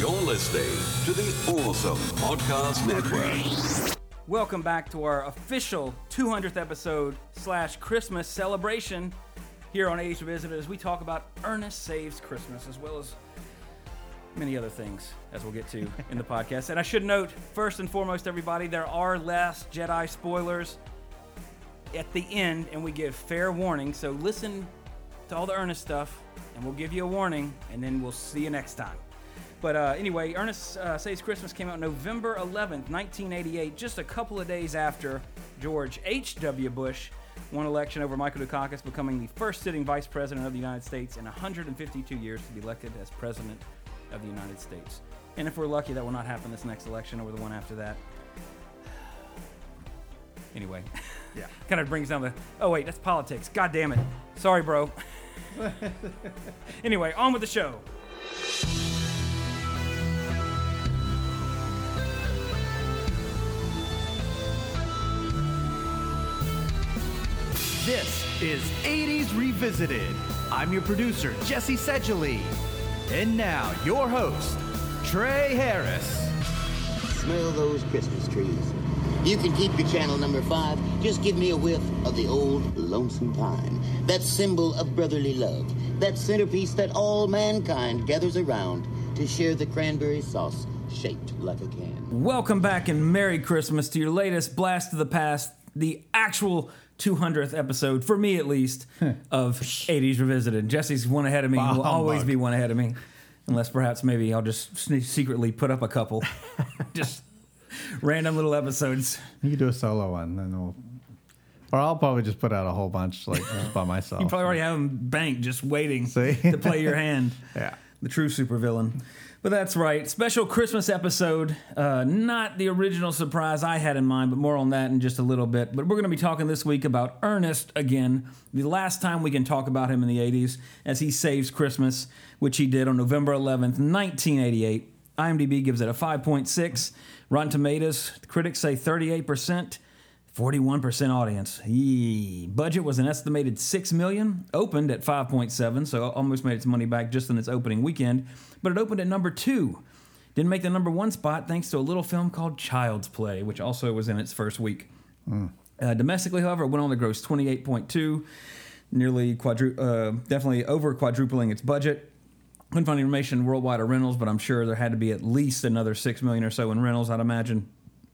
You're listening to the Awesome Podcast Network. Welcome back to our official 200th episode slash Christmas celebration here on 80s Revisited as we talk about Ernest Saves Christmas as well as many other things as we'll get to in the podcast. And I should note, first and foremost, everybody, there are Last Jedi spoilers at the end, and we give fair warning. So listen to all the Ernest stuff, and we'll give you a warning, and then we'll see you next time. But uh, anyway, Ernest uh, Saves Christmas came out November 11th, 1988, just a couple of days after George H.W. Bush won election over Michael Dukakis, becoming the first sitting vice president of the United States in 152 years to be elected as president of the United States. And if we're lucky, that will not happen this next election or the one after that. Anyway, Yeah. kind of brings down the. Oh wait, that's politics. God damn it. Sorry, bro. anyway, on with the show. This is 80s Revisited. I'm your producer, Jesse Sedgley. And now, your host, Trey Harris. Smell those Christmas trees. You can keep your Chanel number five. Just give me a whiff of the old lonesome pine. That symbol of brotherly love. That centerpiece that all mankind gathers around to share the cranberry sauce shaped like a can. Welcome back and Merry Christmas to your latest Blast of the Past, the actual 200th episode, for me at least, of 80s Revisited. Jesse's one ahead of me. Bah will always be one ahead of me. Unless perhaps maybe I'll just sne- secretly put up a couple. just random little episodes. You can do a solo one, then we'll. Or I'll probably just put out a whole bunch like just by myself. You probably already have them banked just waiting See? to play your hand. Yeah. The true supervillain. But that's right. Special Christmas episode. Uh, not the original surprise I had in mind, but more on that in just a little bit. But we're going to be talking this week about Ernest again. The last time we can talk about him in the 80s as he saves Christmas, which he did on November 11th, 1988. IMDb gives it a 5.6. Rotten Tomatoes, critics say 38%. 41% audience. Yee. Budget was an estimated 6 million, opened at 5.7, so almost made its money back just in its opening weekend, but it opened at number 2. Didn't make the number 1 spot thanks to a little film called Child's Play, which also was in its first week. Uh, domestically, however, it went on to gross 28.2, nearly quadru- uh, definitely over quadrupling its budget. Couldn't find information worldwide or rentals, but I'm sure there had to be at least another six million or so in rentals. I'd imagine,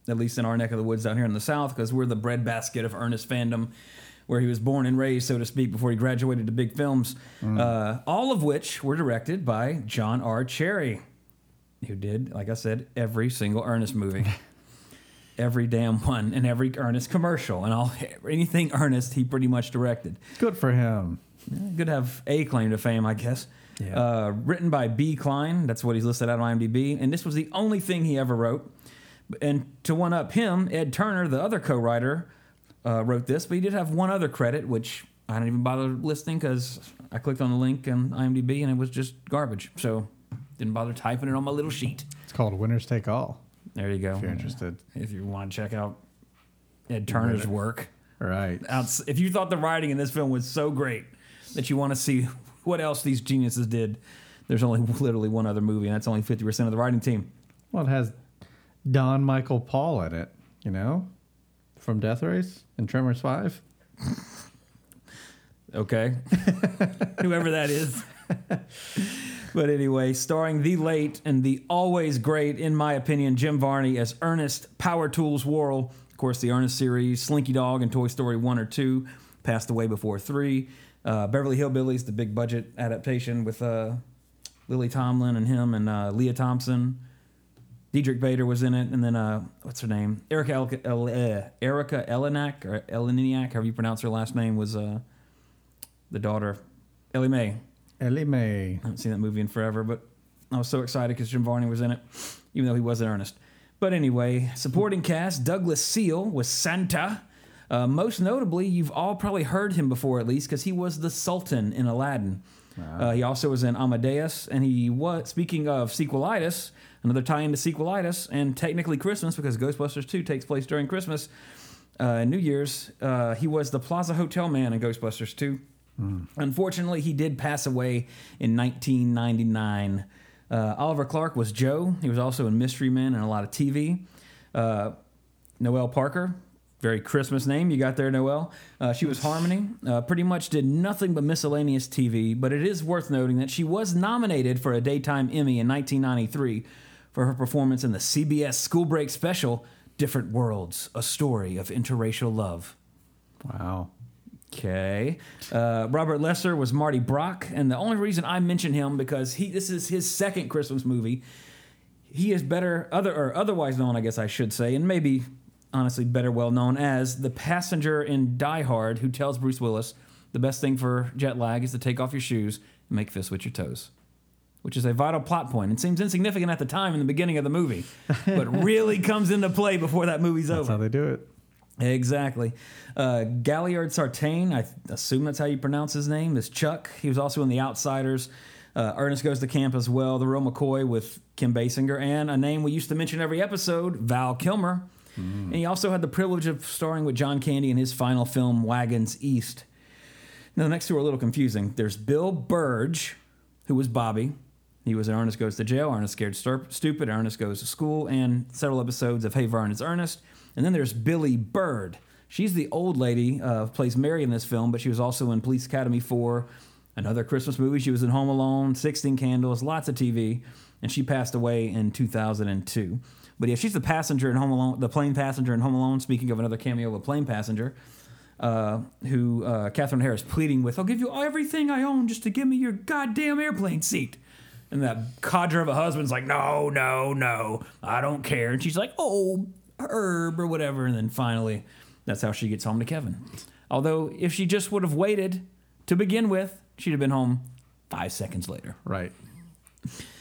at least in our neck of the woods down here in the South, because we're the breadbasket of Ernest fandom, where he was born and raised, so to speak, before he graduated to big films. Uh, all of which were directed by John R. Cherry, who did, like I said, every single Ernest movie. Every damn one, and every Ernest commercial, and all anything Ernest, he pretty much directed. Good for him. Good to have a claim to fame, I guess. Yeah. Uh, written by B. Kline. That's what he's listed out on IMDb. And this was the only thing he ever wrote. And to one up him, Ed Turner, the other co writer, uh, wrote this, but he did have one other credit, which I didn't even bother listing because I clicked on the link on IMDb and it was just garbage. So didn't bother typing it on my little sheet. It's called Winners Take All. There you go. If you're interested. If you want to check out Ed Turner's work. Right. outs- if you thought the writing in this film was so great that you want to see what else these geniuses did, there's only literally one other movie, and that's only 50% of the writing team. Well, it has Don Michael Paul in it, you know, from Death Race and Tremors 5. Okay. Whoever that is. but anyway, starring the late and the always great, in my opinion, Jim Varney as Ernest Power Tools Worrell. Of course, the Ernest series, Slinky Dog and Toy Story 1 or 2, passed away before 3. Uh, Beverly Hillbillies, the big budget adaptation with uh, Lily Tomlin and him and uh, Lea Thompson. Diedrich Bader was in it, and then uh, what's her name? Erica El- El- uh, Erica Eleniak or Eleniak, however you pronounce her last name, was uh, the daughter, Ellie Mae. Ellie Mae. I haven't seen that movie in forever, but I was so excited because Jim Varney was in it, even though he wasn't Ernest. But anyway, supporting cast Douglas Seale was Santa. Uh, most notably, you've all probably heard him before at least because he was the Sultan in Aladdin. Uh, he also was in Amadeus, and he was speaking of sequelitis, another tie into sequelitis, and technically Christmas because Ghostbusters 2 takes place during Christmas. Uh, New Year's, uh, he was the Plaza Hotel man in Ghostbusters 2. Unfortunately, he did pass away in 1999 Uh, Oliver Clark was Joe. He was also in Mystery Men and a lot of TV. Uh, Noelle Parker, very Christmas name you got there, Noelle. Uh, she was Harmony. Uh, pretty much did nothing but miscellaneous TV, but it is worth noting that she was nominated for a Daytime Emmy in 1993 for her performance in the CBS School Break special, Different Worlds A Story of Interracial Love. Wow. Okay. Uh, Robert Lesser was Marty Brock, and the only reason I mention him because he this is his second Christmas movie. He is better other or otherwise known, I guess I should say, and maybe honestly better well known as the passenger in Die Hard who tells Bruce Willis the best thing for jet lag is to take off your shoes and make fists with your toes. Which is a vital plot point and seems insignificant at the time in the beginning of the movie, but really comes into play before that movie's That's over. That's how they do it. Exactly. Uh, Gailard Sartain, I th- assume that's how you pronounce his name, is Chuck. He was also in The Outsiders. Uh, Ernest Goes to Camp as well. The Real McCoy with Kim Basinger. And a name we used to mention every episode, Val Kilmer. And he also had the privilege of starring with John Candy in his final film, Wagons East. Now, the next two are a little confusing. There's Bill Byrge, who was Bobby. He was in Ernest Goes to Jail, Ernest Scared Stur- Stupid, Ernest Goes to School, and several episodes of Hey Vern, It's Ernest. And then there's Billie Bird. She's the old lady, uh, plays Mary in this film, but she was also in Police Academy 4, another Christmas movie. She was in Home Alone, 16 Candles, lots of TV, and she passed away in 2002. But yeah, she's the passenger in Home Alone, the plane passenger in Home Alone. Speaking of another cameo a plane passenger, uh, who uh, Catherine Harris pleading with, "I'll give you everything I own just to give me your goddamn airplane seat." And that cadre of a husband's like, "No, no, no, I don't care." And she's like, "Oh, Herb or whatever." And then finally, that's how she gets home to Kevin. Although, if she just would have waited to begin with, she'd have been home five seconds later. Right.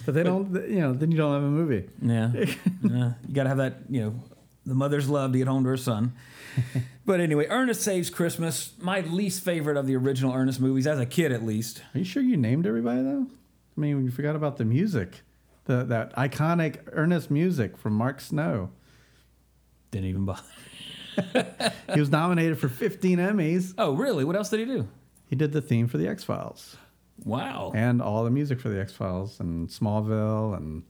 But they don't, you know, then you don't have a movie. Yeah. yeah. You got to have that, you know, the mother's love to get home to her son. but anyway, Ernest Saves Christmas, my least favorite of the original Ernest movies, as a kid at least. Are you sure you named everybody though? I mean, you forgot about the music, the that iconic Ernest music from Mark Snow. Didn't even bother. He was nominated for 15 Emmys. Oh, really? What else did he do? He did the theme for the X Files Wow. and all the music for the X Files and Smallville and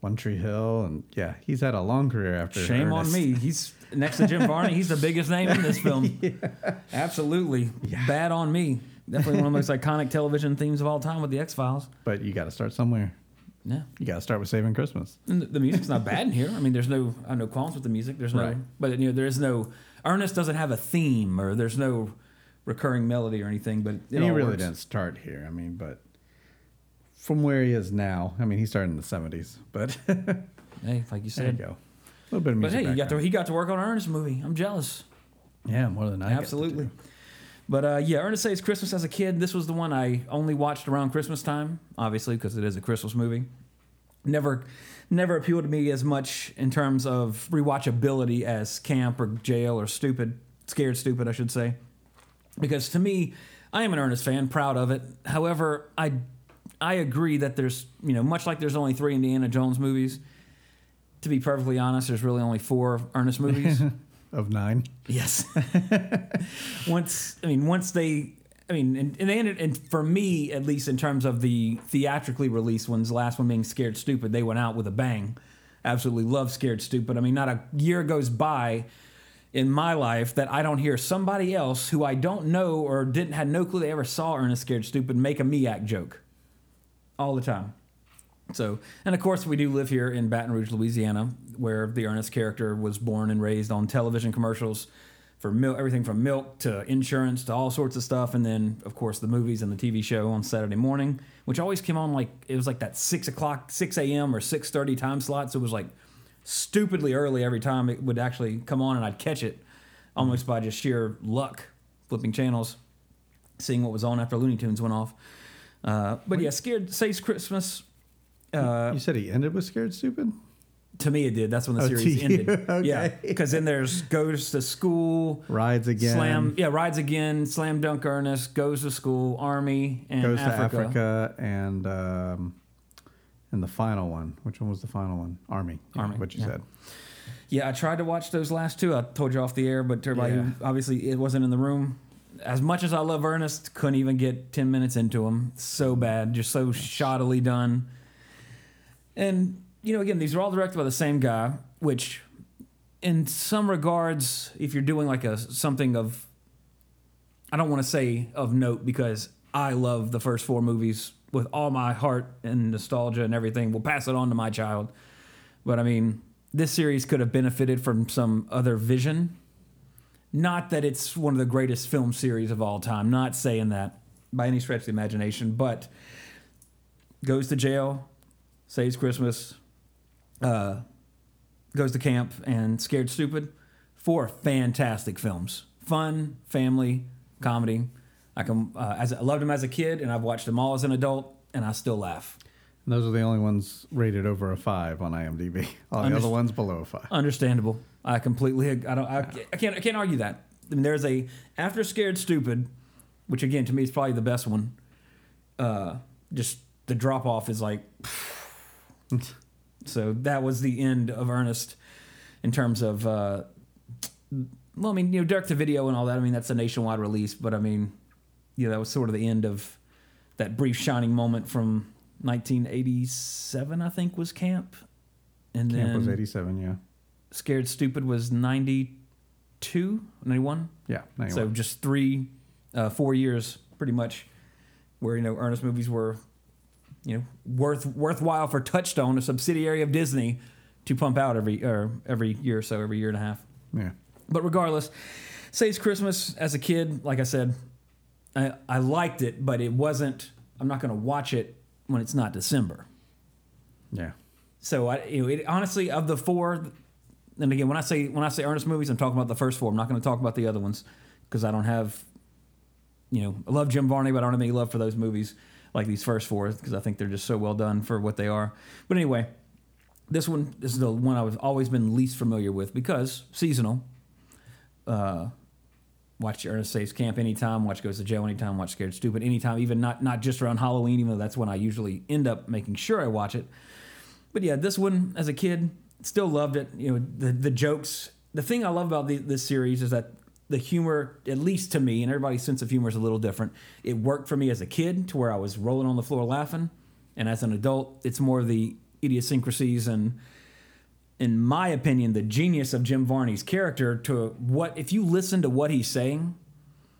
One Tree Hill and yeah, he's had a long career after. Shame on me. He's next to Jim Varney. He's the biggest name in this film. Absolutely. Bad on me. Definitely one of the most iconic television themes of all time with the X Files. But you got to start somewhere. Yeah. You got to start with Saving Christmas. And the, the music's not bad in here. I mean, there's no I have no qualms with the music. There's no, Right. but you know, there is no. Ernest doesn't have a theme, or there's no recurring melody or anything. But it he all really works. didn't start here. I mean, but from where he is now, I mean, he started in the 70s. But Hey, like you said, there you go. A little bit of music. But hey, he got to he got to work on an Ernest movie. I'm jealous. yeah, more than I Absolutely. But uh, yeah, Ernest Saves Christmas as a kid. This was the one I only watched around Christmas time, obviously because it is a Christmas movie. Never, never appealed to me as much in terms of rewatchability as Camp or Jail or Stupid, Scared Stupid, I should say. Because to me, I am an Ernest fan, proud of it. However, I, I agree that there's you know much like there's only three Indiana Jones movies. To be perfectly honest, there's really only four Ernest movies. Of nine. Yes. once I mean, once they, I mean, and, and they ended, and for me at least, in terms of the theatrically released ones, the last one being Scared Stupid, they went out with a bang. Absolutely love Scared Stupid. I mean, not a year goes by in my life that I don't hear somebody else who I don't know or didn't had no clue they ever saw Ernest Scared Stupid make a me act joke all the time. So, and of course, we do live here in Baton Rouge, Louisiana, where the Ernest character was born and raised on television commercials for milk, everything from milk to insurance to all sorts of stuff, and then of course the movies and the TV show on Saturday morning, which always came on like it was like that six o'clock, six a.m. or six thirty time slot. So it was like stupidly early every time it would actually come on, and I'd catch it almost by just sheer luck, flipping channels, seeing what was on after Looney Tunes went off. Uh, but yeah, scared saves Christmas. Uh, you said he ended with Scared Stupid? to me, it did. That's when the Oh, series ended. Okay. Yeah, because then there's goes to school, Rides again. slam, yeah, rides again, slam dunk Ernest, goes to school, army, and Goes Africa. to Africa and um, and the final one. Which one was the final one? Army. Army, What you yeah. said. Yeah, I tried to watch those last two. I told you off the air, but everybody Yeah. who obviously it wasn't in the room. As much as I love Ernest, couldn't even get ten minutes into him. So bad, just so shoddily done. And you know, again, these are all directed by the same guy, which, in some regards, if you're doing like a something of, I don't want to say of note because I love the first four movies with all my heart and nostalgia and everything. We'll pass it on to my child, but I mean, this series could have benefited from some other vision. Not that it's one of the greatest film series of all time. Not saying that by any stretch of the imagination, but goes to jail, saves Christmas, uh, goes to camp, and Scared Stupid. Four fantastic films, fun, family, comedy. I can, uh, as I loved them as a kid, and I've watched them all as an adult, and I still laugh. And those are the only ones rated over a five on IMDb. All the Underst- other ones below a five. Understandable. I completely. I don't. I, I can't. I can't argue that. I mean, there's a after Scared Stupid, which again to me is probably the best one. Uh, just the drop off is like. so that was the end of Ernest, in terms of. Uh, well, I mean, you know, direct to video and all that. I mean, that's a nationwide release, but I mean, you know, that was sort of the end of that brief shining moment from 1987. I think was Camp, and Camp then was 87, yeah. Scared Stupid was 92, 91. Yeah, So just three, uh, four years pretty much where, you know, Ernest movies were, you know, worth worthwhile for Touchstone, a subsidiary of Disney, to pump out every or every year or so, every year and a half. yeah. But regardless, Saves Christmas as a kid, like I said, I, I liked it, but it wasn't, I'm not going to watch it when it's not December. Yeah. So I, you know, it, honestly, of the four, and again, when I say when I say Ernest movies, I'm talking about the first four. I'm not going to talk about the other ones because I don't have, you know, I love Jim Varney, but I don't have any love for those movies like these first four because I think they're just so well done for what they are. But anyway, this one this is the one I've always been least familiar with because seasonal. Uh, watch Ernest Saves Camp anytime. Watch Goes to Jail anytime. Watch Scared Stupid anytime. Even not not just around Halloween, even though that's when I usually end up making sure I watch it. But yeah, this one as a kid, still loved it. You know, the the jokes. The thing I love about the, this series is that the humor, at least to me, and everybody's sense of humor is a little different. It worked for me as a kid to where I was rolling on the floor laughing, and as an adult, it's more the idiosyncrasies and, in my opinion, the genius of Jim Varney's character. To what if you listen to what he's saying,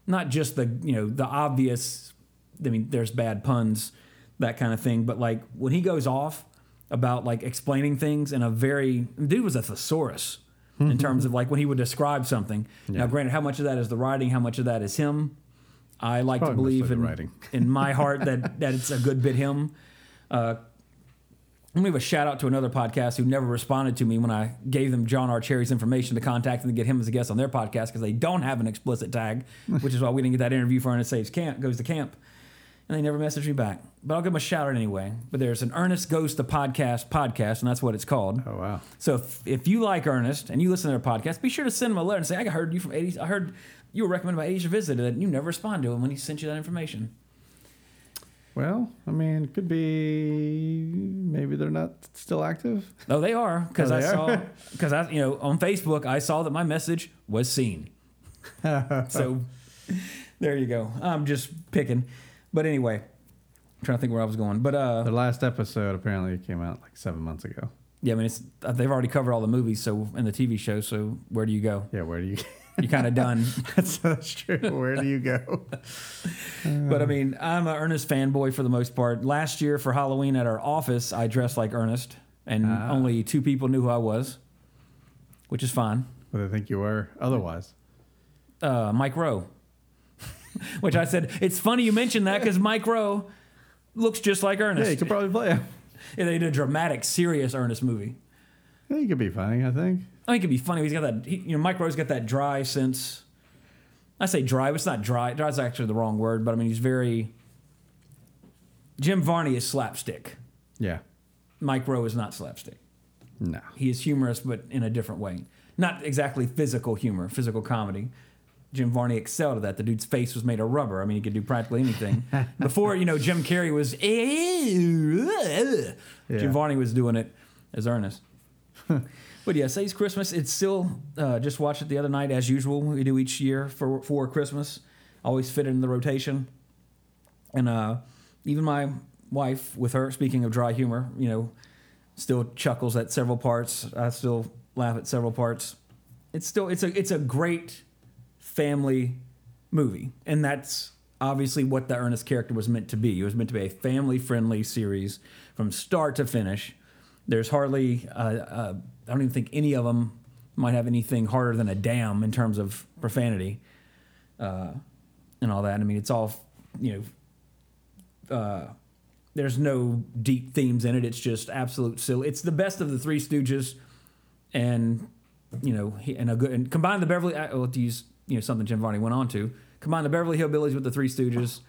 not just the you know the obvious. I mean, there's bad puns, that kind of thing, but like when he goes off about like explaining things in a very dude was a thesaurus in terms of like when he would describe something. Now, granted, how much of that is the writing, how much of that is him? I like to believe in in my heart that that it's a good bit him. Uh, I'm gonna give a shout out to another podcast who never responded to me when I gave them John R. Cherry's information to contact them to get him as a guest on their podcast because they don't have an explicit tag, which is why we didn't get that interview for Ernest Saves Camp Goes to Camp, and they never messaged me back. But I'll give them a shout out anyway. But there's an Ernest Goes to Podcast podcast, and that's what it's called. Oh, wow. So if, if you like Ernest and you listen to their podcast, be sure to send him a letter and say, I heard you from 80s. I heard you were recommended by 80s Revisited and you never respond to him when he sent you that information. Well, I mean, it could be maybe they're not still active. Oh, they are because Oh, I saw because I you know on Facebook I saw that my message was seen. so there you go. I'm just picking, but anyway, I'm trying to think where I was going. But uh, The last episode apparently came out like seven months ago. yeah, I mean it's uh, they've already covered all the movies, so and the TV show. So where do you go? Yeah, where do you? You're kind of done. that's, that's true. Where do you go? But I mean, I'm an Ernest fanboy for the most part. Last year for Halloween at our office, I dressed like Ernest, and only two people knew who I was, which is fine. Do they think you were otherwise? Uh, Mike Rowe, which I said it's funny you mentioned that because Mike Rowe looks just like Ernest. Yeah, you could probably play him. Yeah, they did a dramatic, serious Ernest movie. He could be funny, I think. I think it'd be funny. He's got that. He, you know, Mike Rowe's got that dry sense. I say dry, but it's not dry. Dry's actually the wrong word, but I mean he's very. Jim Varney is slapstick. Yeah. Mike Rowe is not slapstick. No. He is humorous, but in a different way. Not exactly physical humor, physical comedy. Jim Varney excelled at that. The dude's face was made of rubber. I mean, he could do practically anything. Before, you know, Jim Carrey was. Jim Varney was doing it as earnest. but yeah, Saves Christmas. It's still uh, just watched it the other night as usual. We do each year for for Christmas. Always fit it in the rotation. And uh, even my wife, with her speaking of dry humor, you know, still chuckles at several parts. I still laugh at several parts. It's still it's a it's a great family movie, and that's obviously what the Ernest character was meant to be. It was meant to be a family friendly series from start to finish. There's hardly uh, uh, I don't even think any of them might have anything harder than a damn in terms of profanity uh, and all that. I mean, it's all you know. Uh, there's no deep themes in it. It's just absolute silly. It's the best of the Three Stooges, and you know, he, and a good and combine the Beverly. uh, Well, to use you know something Jim Varney went on to combine the Beverly Hillbillies with the Three Stooges,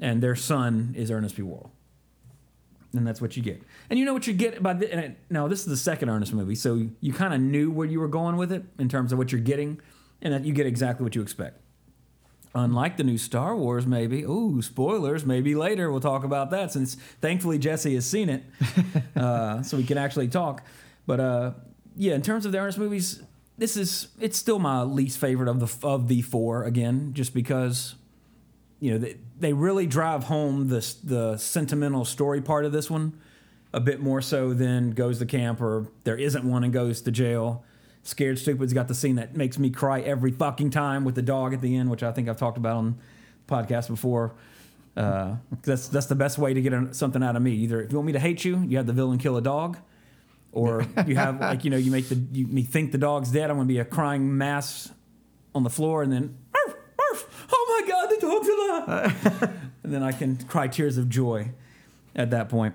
and their son is Ernest P. Worrell. And that's what you get. And you know what you get by the, and it, now this is the second Ernest movie, so you kind of knew where you were going with it in terms of what you're getting, and that you get exactly what you expect. Unlike the new Star Wars, maybe. Ooh, spoilers. Maybe later we'll talk about that since thankfully Jesse has seen it, uh, so we can actually talk. But uh, yeah, in terms of the Ernest movies, this is it's still my least favorite of the of the four. Again, just because you know they, they really drive home the the sentimental story part of this one a bit more so than goes to camp or there isn't one and goes to jail. Scared Stupid's got the scene that makes me cry every fucking time with the dog at the end, which I think I've talked about on podcast before. Uh, that's that's the best way to get something out of me. Either if you want me to hate you, you have the villain kill a dog, or you have like you know you make the you me think the dog's dead. I'm gonna be a crying mass on the floor, and then "Arf, arf, oh my god, the dog's alive, and then I can cry tears of joy at that point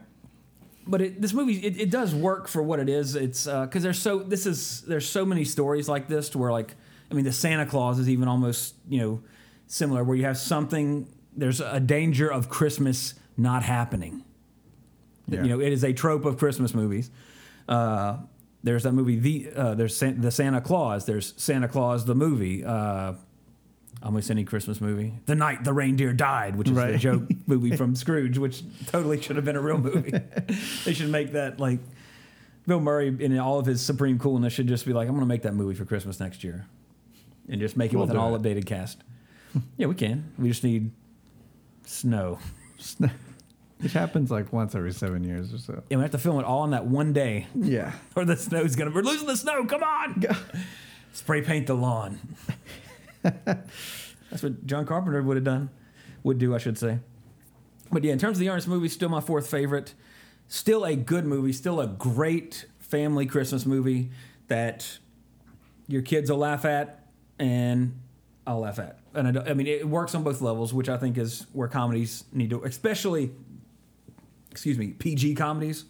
but it, this movie it, it does work for what it is. It's uh, because there's so this is there's so many stories like this to where like I mean the Santa Claus is even almost you know similar where you have something there's a danger of Christmas not happening. Yeah. You know it is a trope of Christmas movies. Uh, there's that movie the uh, there's San, the Santa Claus. There's Santa Claus the movie. Uh, almost any Christmas movie. The night the reindeer died, which is the joke movie from Scrooge, which totally should have been a real movie. they should make that like Bill Murray in all of his supreme coolness should just be like, I'm going to make that movie for Christmas next year, and just make it We'll with an all updated cast. yeah, we can. We just need snow. Which happens like once every seven years or so. And we have to film it all on that one day, Yeah. or the snow's gonna. We're losing the snow. Come on, spray paint the lawn. That's what John Carpenter would have done, would do, I should say. But yeah, in terms of the Ernest movie, still my fourth favorite. Still a good movie. Still a great family Christmas movie that your kids will laugh at, and I'll laugh at. And I, don't- I mean, it works on both levels, which I think is where comedies need to, especially, excuse me, PG comedies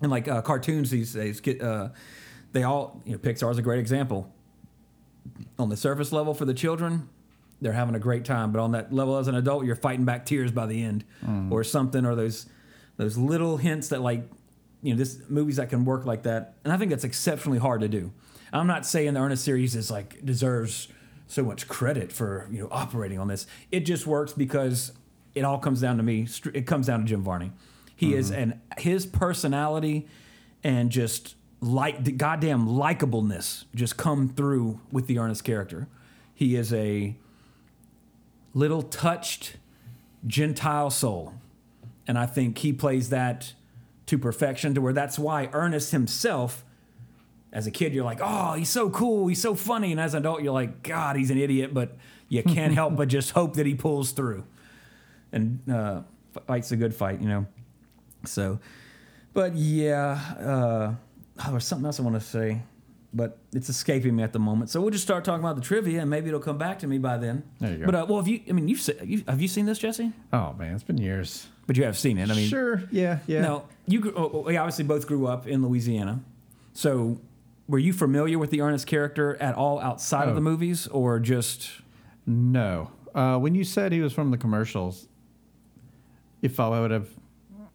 and like uh, cartoons these days. Get uh, they all you know Pixar's a great example. On the surface level for the children, they're having a great time, but on that level as an adult, you're fighting back tears by the end, or something, or those those little hints that like you know this movies that can work like that, and I think that's exceptionally hard to do. I'm not saying the Ernest series is like deserves so much credit for you know operating on this. It just works because it all comes down to me. It comes down to Jim Varney. He is mm-hmm. and his personality and just like the goddamn likableness just come through with the Ernest character. He is a little touched Gentile soul. And I think he plays that to perfection to where that's why Ernest himself, as a kid, you're like, oh, he's so cool, he's so funny. And as an adult, you're like, God, he's an idiot, but you can't help but just hope that he pulls through and uh, fights a good fight, you know. So, but yeah, uh, oh, there's something else I want to say, but it's escaping me at the moment. So we'll just start talking about the trivia, and maybe it'll come back to me by then. There you go. But uh, well, have you? I mean, you've, se- you have you seen this, Jesse? Oh man, it's been years. But you have seen it. I mean, sure. Yeah. Yeah. now you grew, oh, we obviously both grew up in Louisiana, so were you familiar with the Ernest character at all outside of Oh. the movies, or just? No. Uh, when you said he was from the commercials, if I would have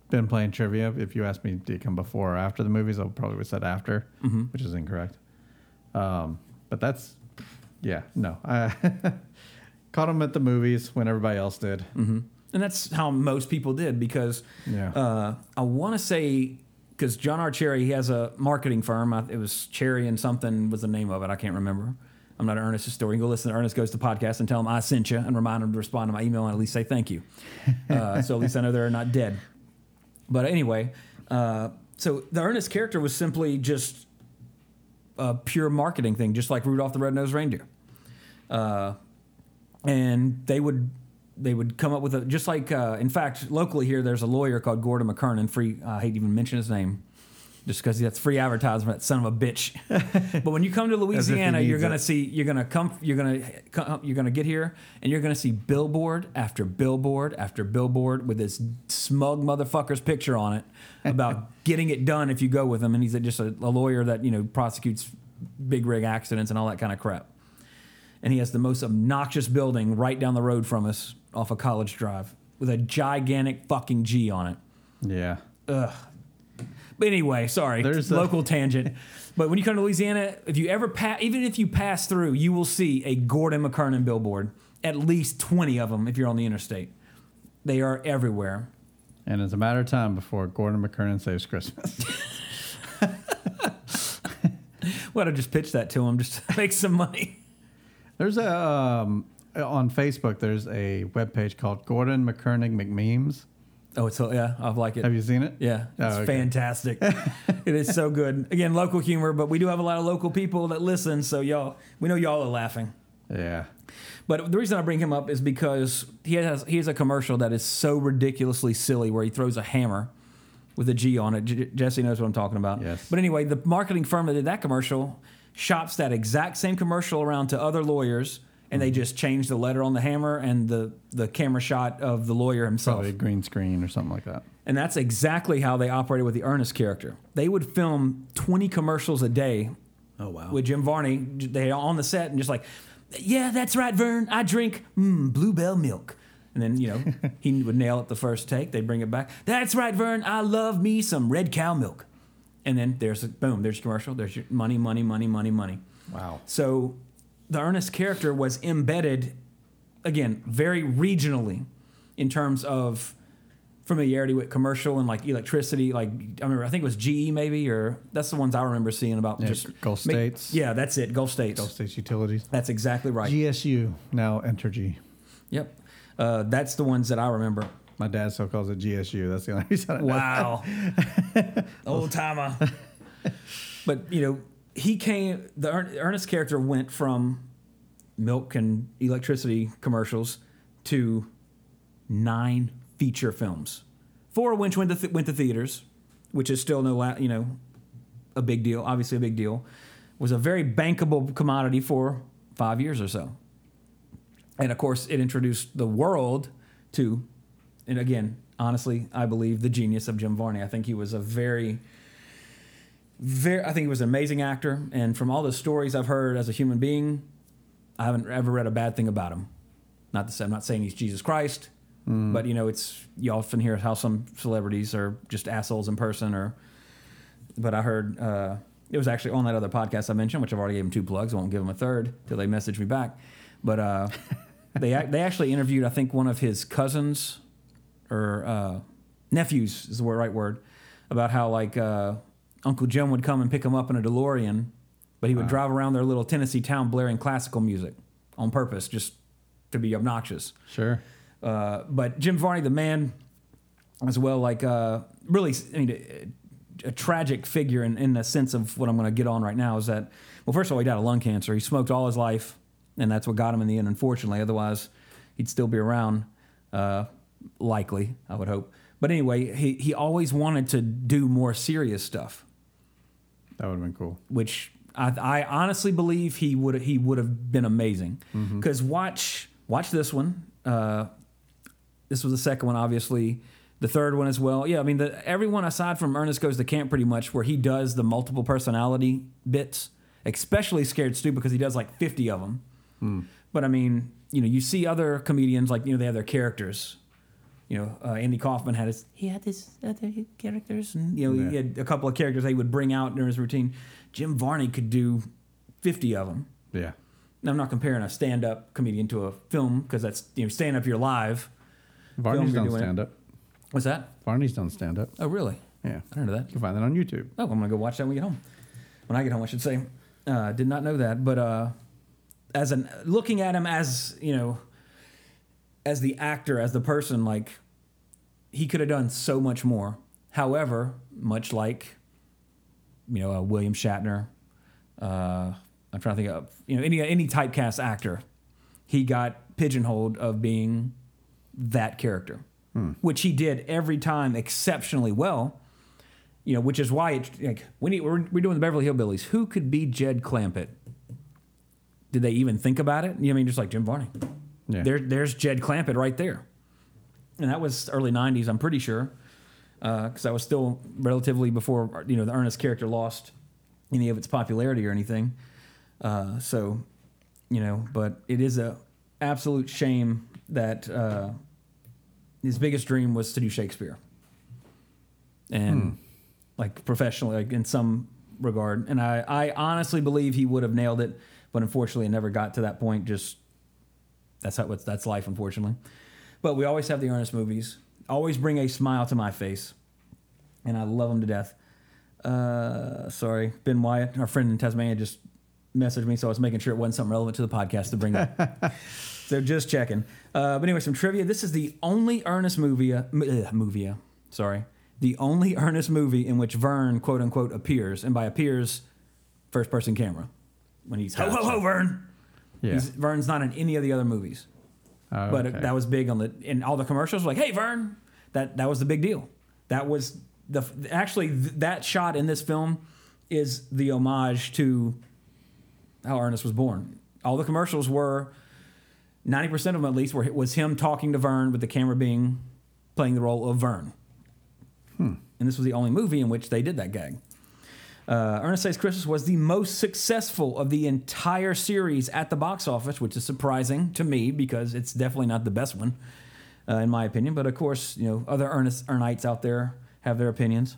been playing trivia, if you asked me did come before or after the movies, I would probably would have said after, which is incorrect. Um, but that's, yeah, no. I caught him at the movies when everybody else did. And that's how most people did because Yeah. uh, I want to say because John R. Cherry he has a marketing firm. I, it was Cherry and something was the name of it. I can't remember. I'm not an Ernest historian. Go listen to Ernest Goes to Podcast and tell him I sent you and remind him to respond to my email and at least say thank you. Uh, so at least I know they're not dead. But anyway, uh, so the Ernest character was simply just a pure marketing thing, just like Rudolph the Red-Nosed Reindeer. Uh, and they would they would come up with a just like uh, in fact locally here there's a lawyer called Gordon McKernan. Free I hate to even mention his name. Just because that's free advertisement, son of a bitch. but when you come to Louisiana, you're gonna it. see, you're gonna come, you're gonna, come, you're gonna get here, and you're gonna see billboard after billboard after billboard with this smug motherfucker's picture on it about getting it done if you go with him. And he's just a, a lawyer that you know prosecutes big rig accidents and all that kind of crap. And he has the most obnoxious building right down the road from us off of College Drive with a gigantic fucking G on it. Yeah. But anyway, sorry, There's a- local tangent. But when you come to Louisiana, if you ever pass, even if you pass through, you will see a Gordon McKernan billboard. At least twenty of them if you're on the interstate. They are everywhere. And it's a matter of time before Gordon McKernan saves Christmas. Well, I just pitch that to him just to make some money. There's a um, on Facebook. There's a webpage called Gordon McKernan McMemes. Oh, it's so yeah, I've like it. Have you seen it? Yeah, Oh, it's okay. fantastic. it is so good. Again, local humor, but we do have a lot of local people that listen, so y'all, we know y'all are laughing. Yeah. But the reason I bring him up is because he has he has a commercial that is so ridiculously silly where he throws a hammer with a G on it. J- Jesse knows what I'm talking about. Yes. But anyway, the marketing firm that did that commercial shops that exact same commercial around to other lawyers, and they just changed the letter on the hammer and the the camera shot of the lawyer himself. Probably a green screen or something like that. And that's exactly how they operated with the Ernest character. They would film 20 commercials a day. Oh, wow. With Jim Varney, they on the set and just like, yeah, that's right, Vern. I drink mm, Bluebell milk. And then, you know, he would nail it the first take. They'd bring it back. That's right, Vern. I love me some red cow milk. And then there's a boom, there's your commercial. There's your money, money, money, money, money. Wow. So the Ernest character was embedded, again, very regionally in terms of familiarity with commercial and like electricity. Like I remember, I think it was GE maybe, or that's the ones I remember seeing about Yeah, just Gulf ma- States. Yeah, that's it. Gulf States. Gulf States Utilities. That's exactly right. GSU, now Entergy. Yep. Uh, that's the ones that I remember. My dad still calls it GSU. That's the only reason I know. Wow. Old timer. but, you know, he came, the Ernest character went from milk and electricity commercials to nine feature films. Four of which went to, th- went to theaters, which is still no, la- you know, a big deal, obviously a big deal. Was a very bankable commodity for five years or so. And of course, it introduced the world to, and again, honestly, I believe the genius of Jim Varney. I think he was a very, very, I think he was an amazing actor. And from all the stories I've heard as a human being, I haven't ever read a bad thing about him. Not to say, I'm not saying he's Jesus Christ, but you know, it's you often hear how some celebrities are just assholes in person. Or, but I heard uh, it was actually on that other podcast I mentioned, which I've already gave him two plugs. I won't give him a third till they message me back. But uh, they they actually interviewed, I think, one of his cousins or uh, nephews is the right word about how like uh, Uncle Jim would come and pick him up in a DeLorean, but he would drive around their little Tennessee town blaring classical music on purpose, just to be obnoxious. Sure. Uh, but Jim Varney, the man, as well, like uh, really, I mean, a, a tragic figure in, in the sense of what I'm going to get on right now is that, well, first of all, he died of lung cancer. He smoked all his life, and that's what got him in the end, unfortunately. Otherwise, he'd still be around, uh, likely, I would hope. But anyway, he, he always wanted to do more serious stuff That would have been cool. which I, I honestly believe he would he would have been amazing. Because watch watch this one. Uh, this was the second one, obviously. The third one as well. Yeah, I mean, the, everyone aside from Ernest Goes to Camp, pretty much, where he does the multiple personality bits, especially Scared Stu, because he does like 50 of them. But I mean, you know, you see other comedians, like, you know, they have their characters. You know, uh, Andy Kaufman had his, he had his other characters. And, you know, he had a couple of characters they would bring out during his routine. Jim Varney could do 50 of them. Yeah. Now, I'm not comparing a stand-up comedian to a film because that's you know stand up you're live. Varney's done doing stand up. What's that? Varney's done stand up. Oh, really? Yeah. I didn't know that. You can find that on YouTube. Oh, I'm gonna go watch that when we get home. When I get home, I should say. Uh, did not know that, but uh, as an looking at him as you know, as the actor, as the person, like he could have done so much more. However, much like you know uh, William Shatner, uh, I'm trying to think of you know any any typecast actor, he got pigeonholed of being that character, which he did every time exceptionally well. You know, which is why it, like we need, we're, we're doing the Beverly Hillbillies. Who could be Jed Clampett? Did they even think about it? You know, I mean, just like Jim Varney. Yeah. There, there's Jed Clampett right there, and that was early '90s. I'm pretty sure, because that was still relatively before you know the Ernest character lost any of its popularity or anything. Uh, so, you know, but it is a absolute shame that uh, his biggest dream was to do Shakespeare, and like professionally, like in some regard. And I, I honestly believe he would have nailed it, but unfortunately, it never got to that point. Just that's how that's life, unfortunately. But we always have the earnest movies. Always bring a smile to my face, and I love them to death. Uh, sorry, Ben Wyatt, our friend in Tasmania, just messaged me, so I was making sure it wasn't something relevant to the podcast to bring up. so just checking. Uh, but anyway, some trivia. This is the only Ernest movie, uh, movie, uh, sorry, the only Ernest movie in which Vern quote unquote appears, and by appears, first person camera when he's ho ho ho Vern. Yeah. He's, Vern's not in any of the other movies, Oh, but okay. that was big on the in all the commercials. Were like, hey Vern, that that was the big deal. That was the actually th- that shot in this film is the homage to how Ernest was born. All the commercials were ninety percent of them at least were was him talking to Vern with the camera being playing the role of Vern. Hmm. And this was the only movie in which they did that gag. Uh, Ernest Saves Christmas was the most successful of the entire series at the box office, which is surprising to me because it's definitely not the best one, uh, in my opinion. But of course, you know, other Ernest Ernites out there have their opinions.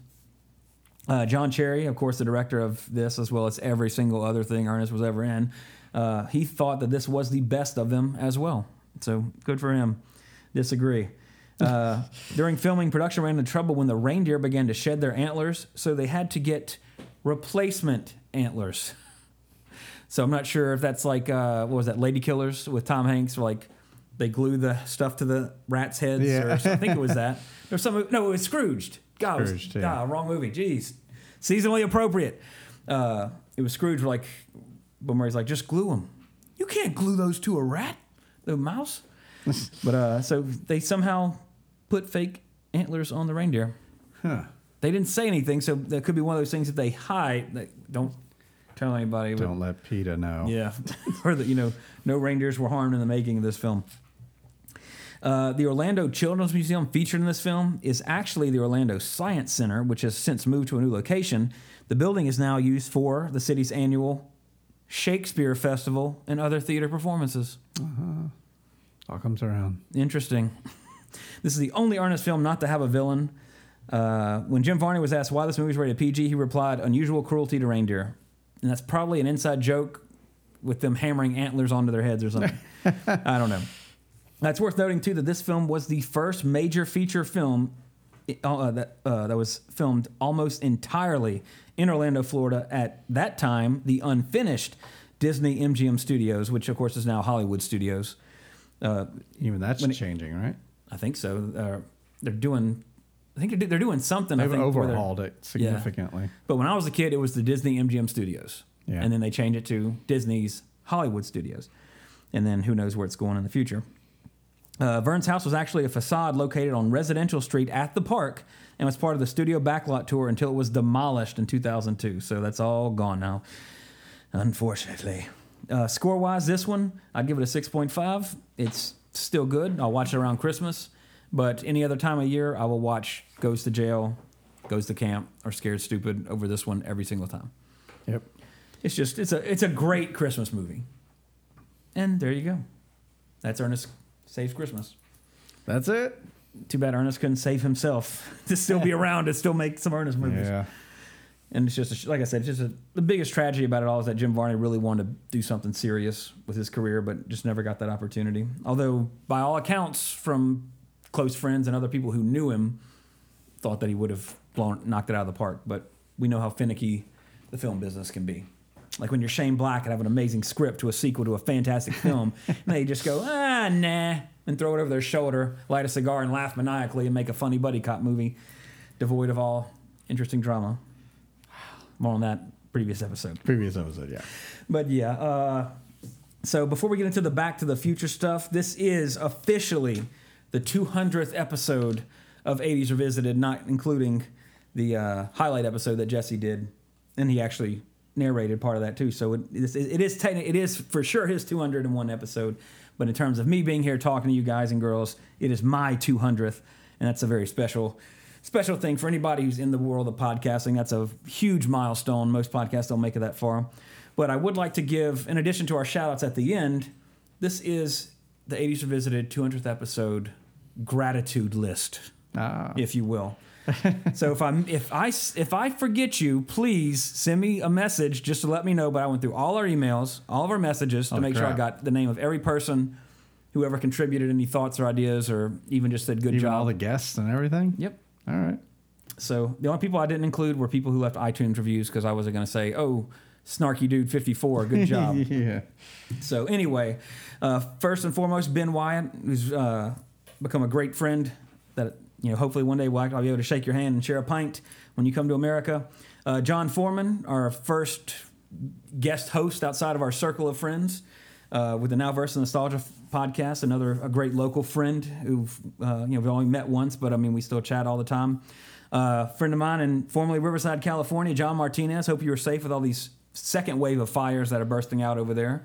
Uh, John Cherry, of course, the director of this, as well as every single other thing Ernest was ever in, uh, he thought that this was the best of them as well. So good for him. Disagree. Uh, during filming, production ran into trouble when the reindeer began to shed their antlers, so they had to get replacement antlers. So I'm not sure if that's like uh, what was that, Lady Killers with Tom Hanks, where like they glue the stuff to the rats' heads, Yeah. or something. I think it was that. Or some no, it was Scrooged. God, it was, yeah. God, wrong movie. Jeez, seasonally appropriate. Uh, it was Scrooge. where, Like, Bill Murray's like, just glue them. You can't glue those to a rat, the mouse. but uh, so they somehow put fake antlers on the reindeer. Huh. They didn't say anything, so that could be one of those things that they hide. That don't tell anybody. but- Don't let PETA know. yeah, or that you know, no reindeers were harmed in the making of this film. Uh, the Orlando Children's Museum featured in this film is actually the Orlando Science Center, which has since moved to a new location. The building is now used for the city's annual Shakespeare Festival and other theater performances. All comes around. Interesting. This is the only Ernest film not to have a villain. Uh, when Jim Varney was asked why this movie was rated PG, he replied, "Unusual cruelty to reindeer," and that's probably an inside joke with them hammering antlers onto their heads or something. I don't know. Now, it's worth noting too that this film was the first major feature film uh, that uh, that was filmed almost entirely in Orlando, Florida. At that time, the unfinished Disney MGM Studios, which of course is now Hollywood Studios. Uh, Even that's it- changing, right? I think so. Uh, they're doing. I think they're they're doing something. They've think overhauled it significantly. But when I was a kid, it was the Disney MGM Studios, Yeah. and then they changed it to Disney's Hollywood Studios, and then who knows where it's going in the future. Uh, Vern's house was actually a facade located on Residential Street at the park, and was part of the studio backlot tour until it was demolished in 2002. So that's all gone now, unfortunately. Uh, score wise, this one I'd give it a 6.5. It's still good. I'll watch it around Christmas, but any other time of year, I will watch Goes to Jail, Goes to Camp, or Scared Stupid over this one every single time. Yep. It's just it's a it's a great Christmas movie. And there you go. That's Ernest Saves Christmas. That's it. Too bad Ernest couldn't save himself to still be around to still make some Ernest movies. Yeah. And it's just a, like I said, it's just a, the biggest tragedy about it all is that Jim Varney really wanted to do something serious with his career, but just never got that opportunity. Although, by all accounts, from close friends and other people who knew him, thought that he would have blown knocked it out of the park. But we know how finicky the film business can be. Like when you're Shane Black and have an amazing script to a sequel to a fantastic film, and they just go ah nah and throw it over their shoulder, light a cigar, and laugh maniacally and make a funny buddy cop movie. devoid of all interesting drama. More on that previous episode. Previous episode, yeah. But yeah, uh, so before we get into the Back to the Future stuff, this is officially the 200th episode of 80s Revisited, not including the uh, highlight episode that Jesse did, and he actually narrated part of that too. So it, it is, it is it is for sure his 201 episode. But in terms of me being here talking to you guys and girls, it is my 200th, and that's a very special special thing for anybody who's in the world of podcasting. That's a huge milestone. Most podcasts don't make it that far. But I would like to give, in addition to our shout outs at the end, this is the 80s Revisited 200th episode gratitude list, Ah. if you will. so if I'm if I if I forget you, please send me a message just to let me know. But I went through all our emails, all of our messages to Oh, make sure I got the name of every person who ever contributed any thoughts or ideas or even just said good Even job. all the guests and everything? yep. All right. So the only people I didn't include were people who left iTunes reviews because I wasn't going to say, "Oh, snarky dude 54, good job." yeah. so anyway, uh, first and foremost, Ben Wyatt, who's uh, become a great friend that you know hopefully one day I'll be able to shake your hand and share a pint when you come to America. Uh, John Foreman, our first guest host outside of our circle of friends. Uh, with the Now Versus Nostalgia podcast, another a great local friend who uh, you know we've only met once, but I mean we still chat all the time. Uh, friend of mine in formerly Riverside, California, John Martinez. Hope you are safe with all these second wave of fires that are bursting out over there.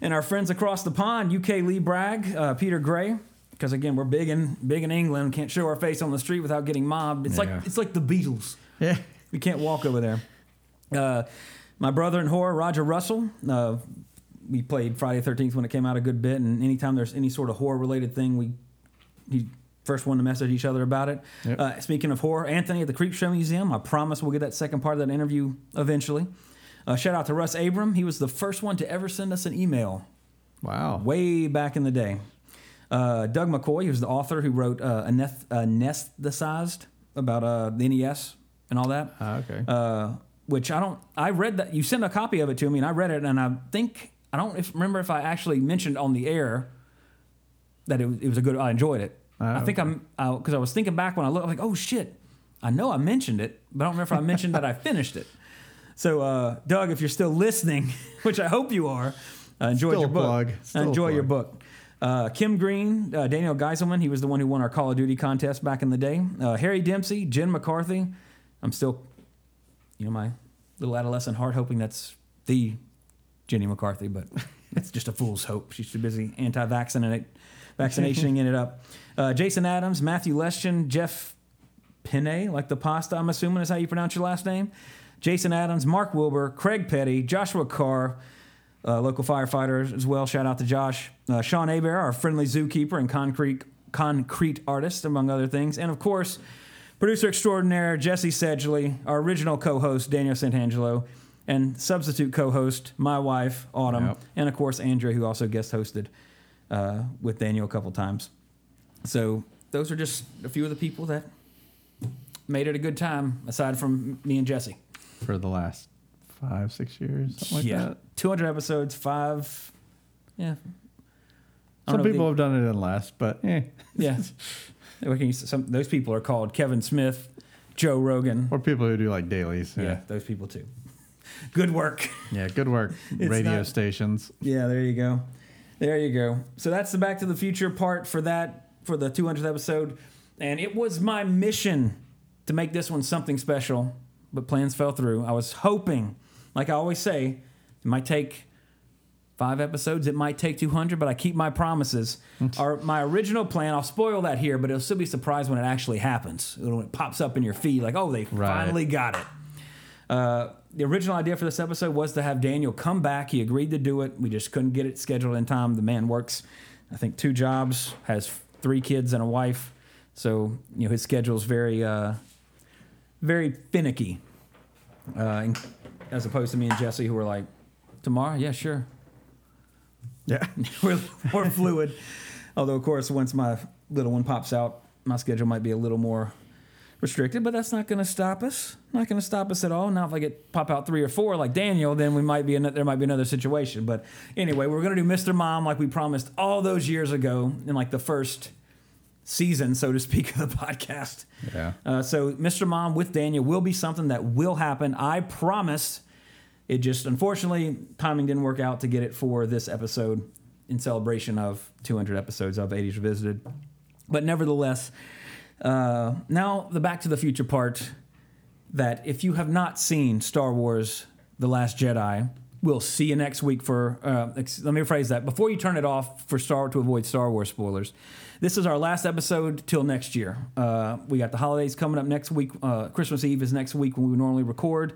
And our friends across the pond, UK Lee Bragg, uh, Peter Gray. Because again, we're big in big in England. Can't show our face on the street without getting mobbed. It's Yeah. like it's like the Beatles. Yeah. We can't walk over there. Uh, my brother in horror, Roger Russell. Uh, we played Friday the 13th when it came out a good bit, and anytime there's any sort of horror related thing, we he first one to message each other about it. Yep. Uh, speaking of horror, Anthony at the Creep Show Museum. I promise we'll get that second part of that interview eventually. Uh, shout out to Russ Abram. He was the first one to ever send us an email Wow. way back in the day. Uh, Doug McCoy, who's the author who wrote uh, Aneth- Anesthetized about uh, the NES and all that. Ah, okay. Uh, which I don't. I read that you sent a copy of it to me, and I read it, and I think I don't if, remember if I actually mentioned on the air that it was, it was a good. I enjoyed it. Ah, I think I'm because I was thinking back when I looked, I was like, oh shit, I know I mentioned it, but I don't remember if I mentioned that I finished it. So, uh, Doug, if you're still listening, which I hope you are, uh, enjoy your book. plug. Still a enjoy your book. Uh, Kim Green, uh, Daniel Geiselman, he was the one who won our Call of Duty contest back in the day. Uh, Harry Dempsey, Jen McCarthy. I'm still, you know, my little adolescent heart hoping that's the Jenny McCarthy, but it's just a fool's hope. She's too busy anti-vaccinating, vaccinating it up. Uh, Jason Adams, Matthew Leschen, Jeff Pinay, like the pasta, I'm assuming is how you pronounce your last name. Jason Adams, Mark Wilbur, Craig Petty, Joshua Carr, uh, local firefighter as well. Shout out to Josh. Uh, Sean Aber, our friendly zookeeper and concrete concrete artist, among other things. And of course, producer extraordinaire Jesse Sedgley, our original co-host Daniel Santangelo, and substitute co-host my wife Autumn, Yep. and of course Andrea, who also guest hosted uh, with Daniel a couple times. So those are just a few of the people that made it a good time, aside from me and Jesse. For the last five, six years, something like yeah, that. 200 episodes, five. Yeah. Some people they- have done it in less, but eh. Yeah. Some, those people are called Kevin Smith, Joe Rogan. Or people who do like dailies. Yeah, Yeah. those people too. Good work. Yeah. Good work, radio not- stations. Yeah, there you go. There you go. So that's the Back to the Future part for that for the 200th episode, and it was my mission to make this one something special, but plans fell through. I was hoping, like I always say, it might take five episodes, it might take 200, but I keep my promises. Our my original plan, I'll spoil that here, but it'll still be surprised when it actually happens. When it pops up in your feed, like, oh, they Right. finally got it. Uh, the original idea for this episode was to have Daniel come back. He agreed to do it. We just couldn't get it scheduled in time. The man works, I think, two jobs, has three kids and a wife. So you know his schedule's very, uh, very finicky, uh, as opposed to me and Jesse, who were like, tomorrow, yeah, sure. Yeah. we're, we're fluid. Although, of course, once my little one pops out, my schedule might be a little more restricted, but that's not going to stop us. Not going to stop us at all. Now, if I get pop out three or four like Daniel, then we might be in, there might be another situation. But anyway, we're going to do Mr. Mom like we promised all those years ago in like the first season, so to speak, of the podcast. Yeah. Uh, so, Mr. Mom with Daniel will be something that will happen. I promise. It just, unfortunately, timing didn't work out to get it for this episode in celebration of 200 episodes of 80s Revisited. But nevertheless, uh, now the Back to the Future part that if you have not seen Star Wars The Last Jedi, we'll see you next week for. Uh, ex- let me rephrase that. Before you turn it off for Star to avoid Star Wars spoilers, this is our last episode till next year. Uh, we got the holidays coming up next week. Uh, Christmas Eve is next week when we normally record.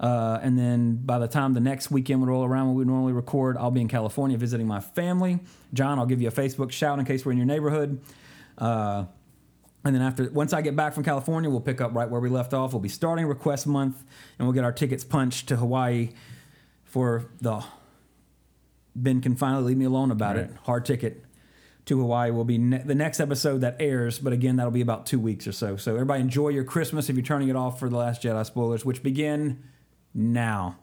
Uh, and then by the time the next weekend would roll around when we normally record, I'll be in California visiting my family. John, I'll give you a Facebook shout in case we're in your neighborhood. Uh, and then after, once I get back from California, we'll pick up right where we left off. We'll be starting request month, and we'll get our tickets punched to Hawaii for the. Ben can finally leave me alone about it. Hard ticket to Hawaii will be ne- the next episode that airs, but again, that'll be about two weeks or so. So everybody enjoy your Christmas if you're turning it off for the Last Jedi spoilers, which begin now.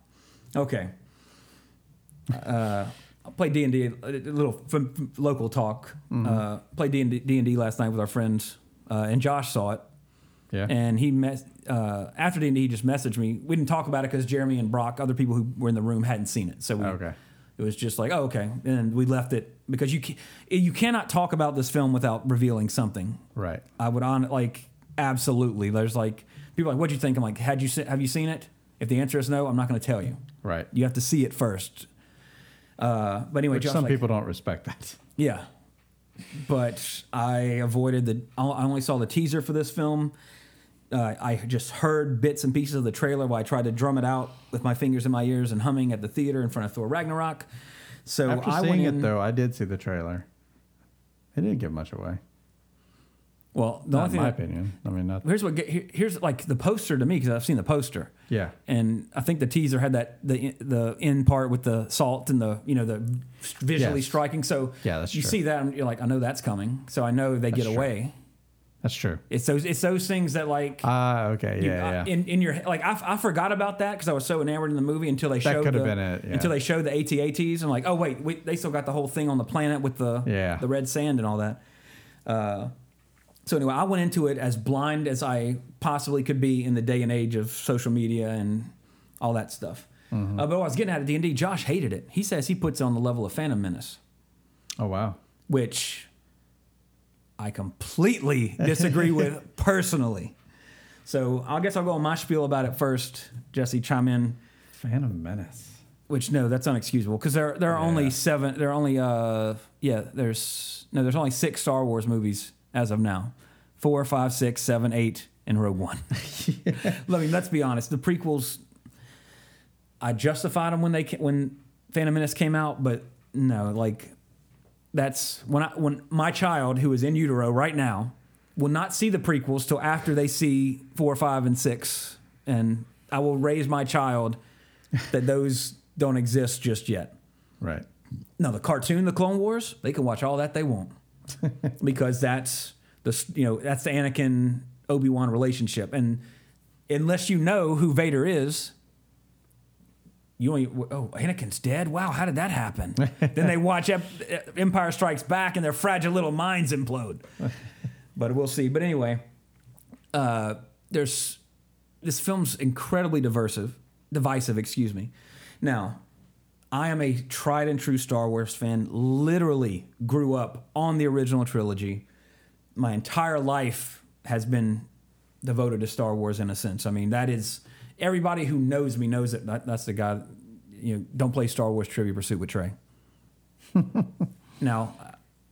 Okay. Uh, I played D and D. A little f- local talk. Uh, played D and D last night with our friends, uh, and Josh saw it. Yeah. And he mes- uh, after D and D, he just messaged me. We didn't talk about it because Jeremy and Brock, other people who were in the room, hadn't seen it. So we, Okay. It was just like, oh, okay, and we left it because you ca- you cannot talk about this film without revealing something. right. I would on like absolutely. There's like people are like, what'd you think? I'm like, had you se- have you seen it? If the answer is no, I'm not going to tell you. Right. You have to see it first. Uh, but anyway, Josh, some like- people don't respect that. yeah. But I avoided the. I only saw the teaser for this film. Uh, I just heard bits and pieces of the trailer while I tried to drum it out with my fingers in my ears and humming at the theater in front of Thor Ragnarok. So After I seeing went it though, I did see the trailer. It didn't give much away. Well, the Not only in my that- opinion. I mean, not. here's what. here- Here's like the poster to me because I've seen the poster. Yeah. And I think the teaser had that the the end part with the salt and the you know the visually Yes. striking. So Yeah, that's you true. see that and you're like, I know that's coming. So I know they get true. away. That's true. It's those it's those things that like Ah, okay. you- Yeah, I- yeah. in in your like I, I forgot about that because I was so enamored in the movie until they That showed could have the, been it, yeah. until they showed the ATATs. I'm like, oh wait, wait, they still got the whole thing on the planet with the Yeah. the red sand and all that. Uh, so anyway, I went into it as blind as I possibly could be in the day and age of social media and all that stuff. Mm-hmm. Uh, but what I was getting at at D and D, Josh hated it. He says he puts it on the level of Phantom Menace, oh wow. which I completely disagree with personally. So I guess I'll go on my spiel about it first. Jesse, chime in. Phantom Menace. Which no, that's unexcusable because there there are only seven. There are only uh yeah. There's no. There's only six Star Wars movies as of now. Four, five, six, seven, eight, and Rogue One. I mean, let's be honest. The prequels, I justified them when they when Phantom Menace came out, but no, like that's when I when my child who is in utero right now will not see the prequels till after they see four, five, and six, and I will raise my child that those don't exist just yet. Right. No, the cartoon, the Clone Wars, they can watch all that they want because that's the you know that's the Anakin Obi Wan relationship, and unless you know who Vader is. You only oh Anakin's dead. Wow, how did that happen? then they watch Ep- Empire Strikes Back and their fragile little minds implode. but we'll see. But anyway, uh, there's this film's incredibly divisive, divisive, excuse me. Now, I am a tried and true Star Wars fan. Literally grew up on the original trilogy. My entire life has been devoted to Star Wars in a sense. I mean, that is everybody who knows me knows it. That, that's the guy. You know, don't play Star Wars Trivia Pursuit with Trey. now,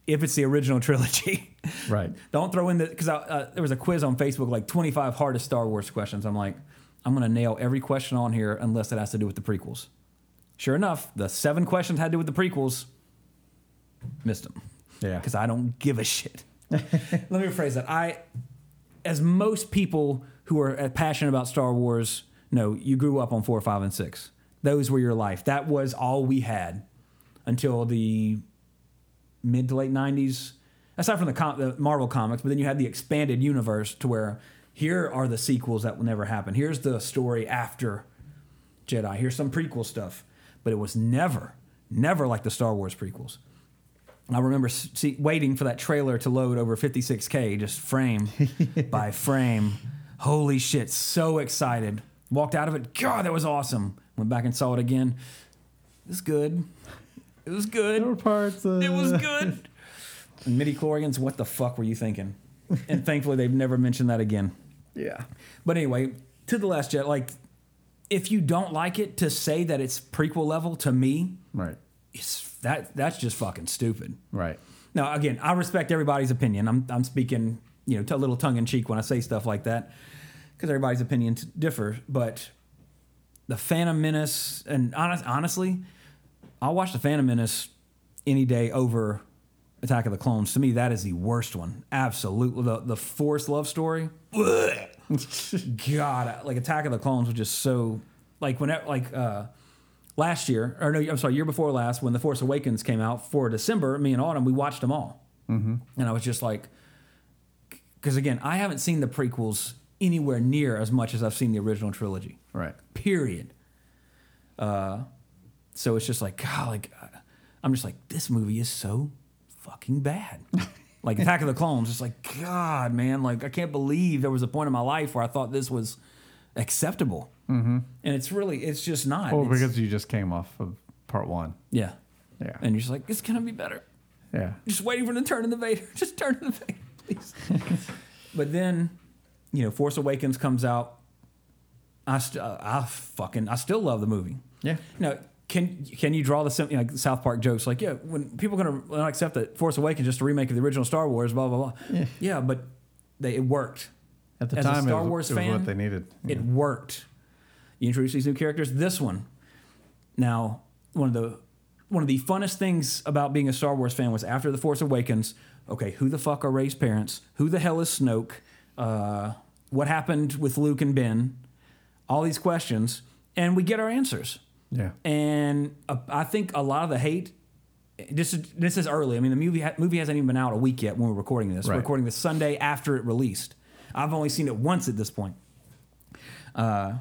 if it's the original trilogy, Right. don't throw in the because uh, there was a quiz on Facebook like 25 hardest Star Wars questions. I'm like, I'm gonna nail every question on here unless it has to do with the prequels. Sure enough, the seven questions had to do with the prequels. Missed them Yeah. because I don't give a shit. Let me rephrase that. I, as most people who are uh, passionate about Star Wars know, you grew up on four, five, and six. Those were your life. That was all we had until the mid to late '90s. Aside from the, com- the Marvel comics, but then you had the expanded universe to where here are the sequels that will never happen. Here's the story after Jedi. Here's some prequel stuff, but it was never, never like the Star Wars prequels. I remember see, waiting for that trailer to load over 56K, just frame by frame. Holy shit, so excited. Walked out of it, God, that was awesome. Went back and saw it again. It was good. It was good. There were parts. Uh, It was good. And midi chlorians, what the fuck were you thinking? And thankfully, they've never mentioned that again. Yeah. But anyway, to the Last Jet, like, if you don't like it, to say that it's prequel level to me, Right. it's that that's just fucking stupid. Right. Now, again, I respect everybody's opinion. I'm I'm speaking, you know, a little tongue in cheek when I say stuff like that, because everybody's opinions differ. But the Phantom Menace, and honest, honestly, I'll watch the Phantom Menace any day over Attack of the Clones. To me, that is the worst one. Absolutely, the the forced love story. God, like Attack of the Clones was just so like when like uh last year or no, I'm sorry, year before last when the Force Awakens came out for December, me and Autumn we watched them all, mm-hmm. and I was just like, because again, I haven't seen the prequels anywhere near as much as I've seen the original trilogy. Right. Period. Uh, so it's just like God, like I'm just like this movie is so fucking bad. like Attack of the Clones, it's like God, man, like I can't believe there was a point in my life where I thought this was acceptable, mm-hmm. and it's really, it's just not. Well, It's- because you just came off of part one. yeah, Yeah. and you're just like it's gonna be better. Yeah. Just waiting for them to turn into Vader. Just turn into Vader, please. but then, you know, Force Awakens comes out. I st- uh, I fucking I still love the movie. Yeah. Now, can can you draw the sim- you know, South Park jokes like yeah when people are gonna not accept that Force Awakens just a remake of the original Star Wars blah blah blah Yeah. yeah but they it worked At the As a Star it was, Wars it was fan, what they needed. it worked. You introduce these new characters. This one, now one of the one of the funnest things about being a Star Wars fan was after the Force Awakens. Okay, who the fuck are Rey's parents? Who the hell is Snoke? Uh, what happened with Luke and Ben? All these questions, and we get our answers. Yeah. And uh, I think a lot of the hate. This is this is early. I mean, the movie ha- movie hasn't even been out a week yet when we're recording this. We're recording this Sunday after it released. I've only seen it once at this point. Uh,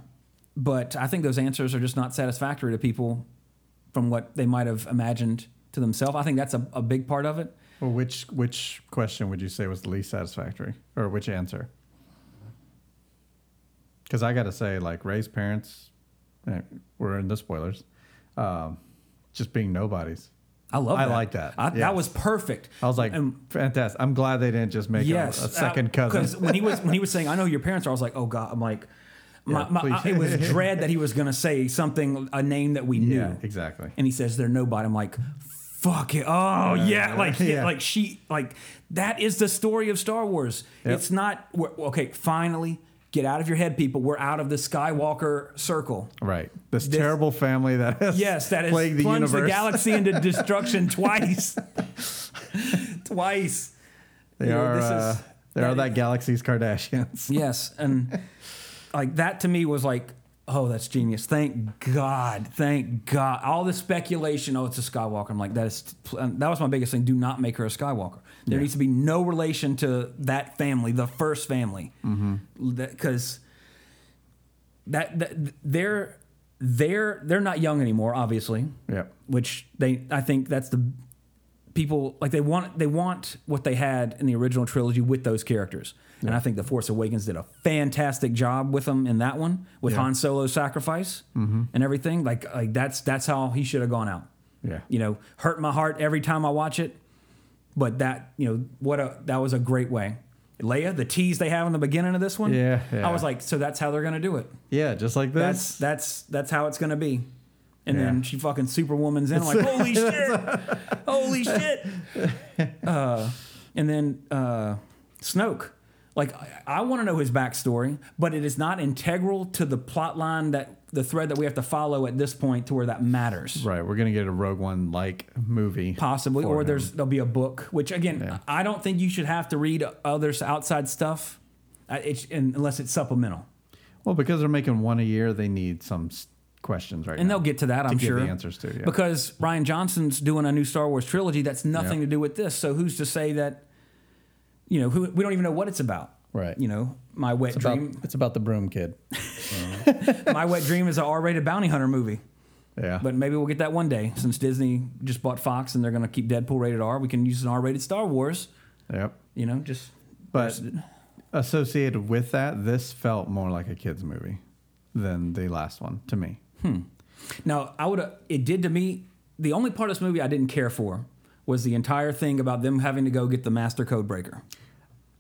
but I think those answers are just not satisfactory to people from what they might have imagined to themselves. I think that's a, a big part of it. Well, which which question would you say was the least satisfactory, or which answer? Because I got to say, like Rey's parents, eh, we're in the spoilers, um, just being nobodies. I love. That. I that. like that. I, Yes. That was perfect. I was like, And- fantastic. I'm glad they didn't just make a, a second cousin. Because when he was when he was saying, "I know your parents are," I was like, "Oh God!" I'm like, my, Yeah, my. I- it was dread that he was going to say something, a name that we knew. yeah, exactly. And he says they're nobody. I'm like, fuck it. Oh yeah, like yeah. yeah. like she like that is the story of Star Wars. Yep. It's not okay. Finally, get out of your head, people. We're out of the Skywalker circle. Right. This, This- terrible family that has Yes, that has plagued the universe. the galaxy into destruction twice. twice. They You know, are. this is- uh, they are that galaxy's Kardashians. Yes, and like that to me was like, oh, that's genius. Thank God, thank God. All the speculation, oh, it's a Skywalker. I'm like, that is that was my biggest thing. Do not make her a Skywalker. There needs to be no relation to that family, the first family, mm-hmm. because that, that they're they're they're not young anymore, obviously. Yep. Which they, I think that's the people like they want they want what they had in the original trilogy with those characters. And I think The Force Awakens did a fantastic job with them in that one, with Yeah. Han Solo's sacrifice mm-hmm. and everything. Like, like that's that's how he should have gone out. Yeah. You know, hurt my heart every time I watch it. But that, you know, what a that was a great way. Leia, the tease they have in the beginning of this one. Yeah, yeah. I was like, so that's how they're gonna do it. Yeah, just like That's this. that's that's how it's gonna be. And Yeah. then she fucking superwoman's in. I'm like, holy shit, holy shit. Uh, and then uh, Snoke. Like, I, want to know his backstory, but it is not integral to the plot line that the thread that we have to follow at this point to where that matters. right. We're gonna get a Rogue One like movie, Possibly, or him. there's there'll be a book. Which again, Yeah. I don't think you should have to read others outside stuff, it's, unless it's supplemental. well because they're making one a year. They need some questions right And now they'll get to that, I'm sure. the answers to. Yeah. Because Rian Johnson's doing a new Star Wars trilogy that's nothing Yeah. to do with this. So who's to say that, you know, who, we don't even know what it's about. Right. You know, My Wet About, Dream. it's about the broom kid. My Wet Dream is an R-rated bounty hunter movie. Yeah. But maybe we'll get that one day since Disney just bought Fox and they're going to keep Deadpool rated R. We can use an R-rated Star Wars. Yep. You know, just But associated with that, this felt more like a kids movie than the last one to me. Hmm. Now, I would. It did to me. The only part of this movie I didn't care for was the entire thing about them having to go get the master code breaker.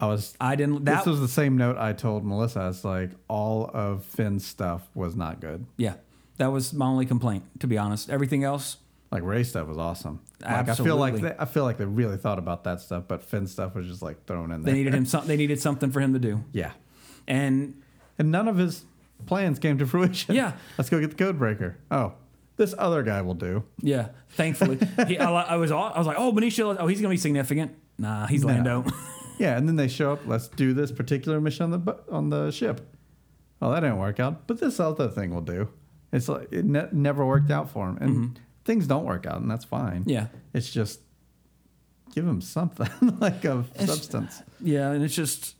I was. I didn't. That this was the same note I told Melissa. It's like all of Finn's stuff was not good. yeah. That was my only complaint, to be honest. Everything else, Like Rey stuff was awesome. Like I feel like they, I feel like they really thought about that stuff, but Finn stuff was just like thrown in there. they needed him. Some, they needed something for him to do, yeah, and and none of his plans came to fruition. Yeah. let's go get the code breaker. Oh, this other guy will do. yeah, thankfully, he, I, I was. I was like, oh, Benicio. Oh, he's gonna be significant. Nah, he's Lando. Yeah, and then they show up. Let's do this particular mission on the on the ship. Well, that didn't work out, but this other thing will do. It's like it ne- never worked out for him, and things don't work out, and that's fine. Mm-hmm. Yeah. it's just give him something like of substance. Yeah, and it's just,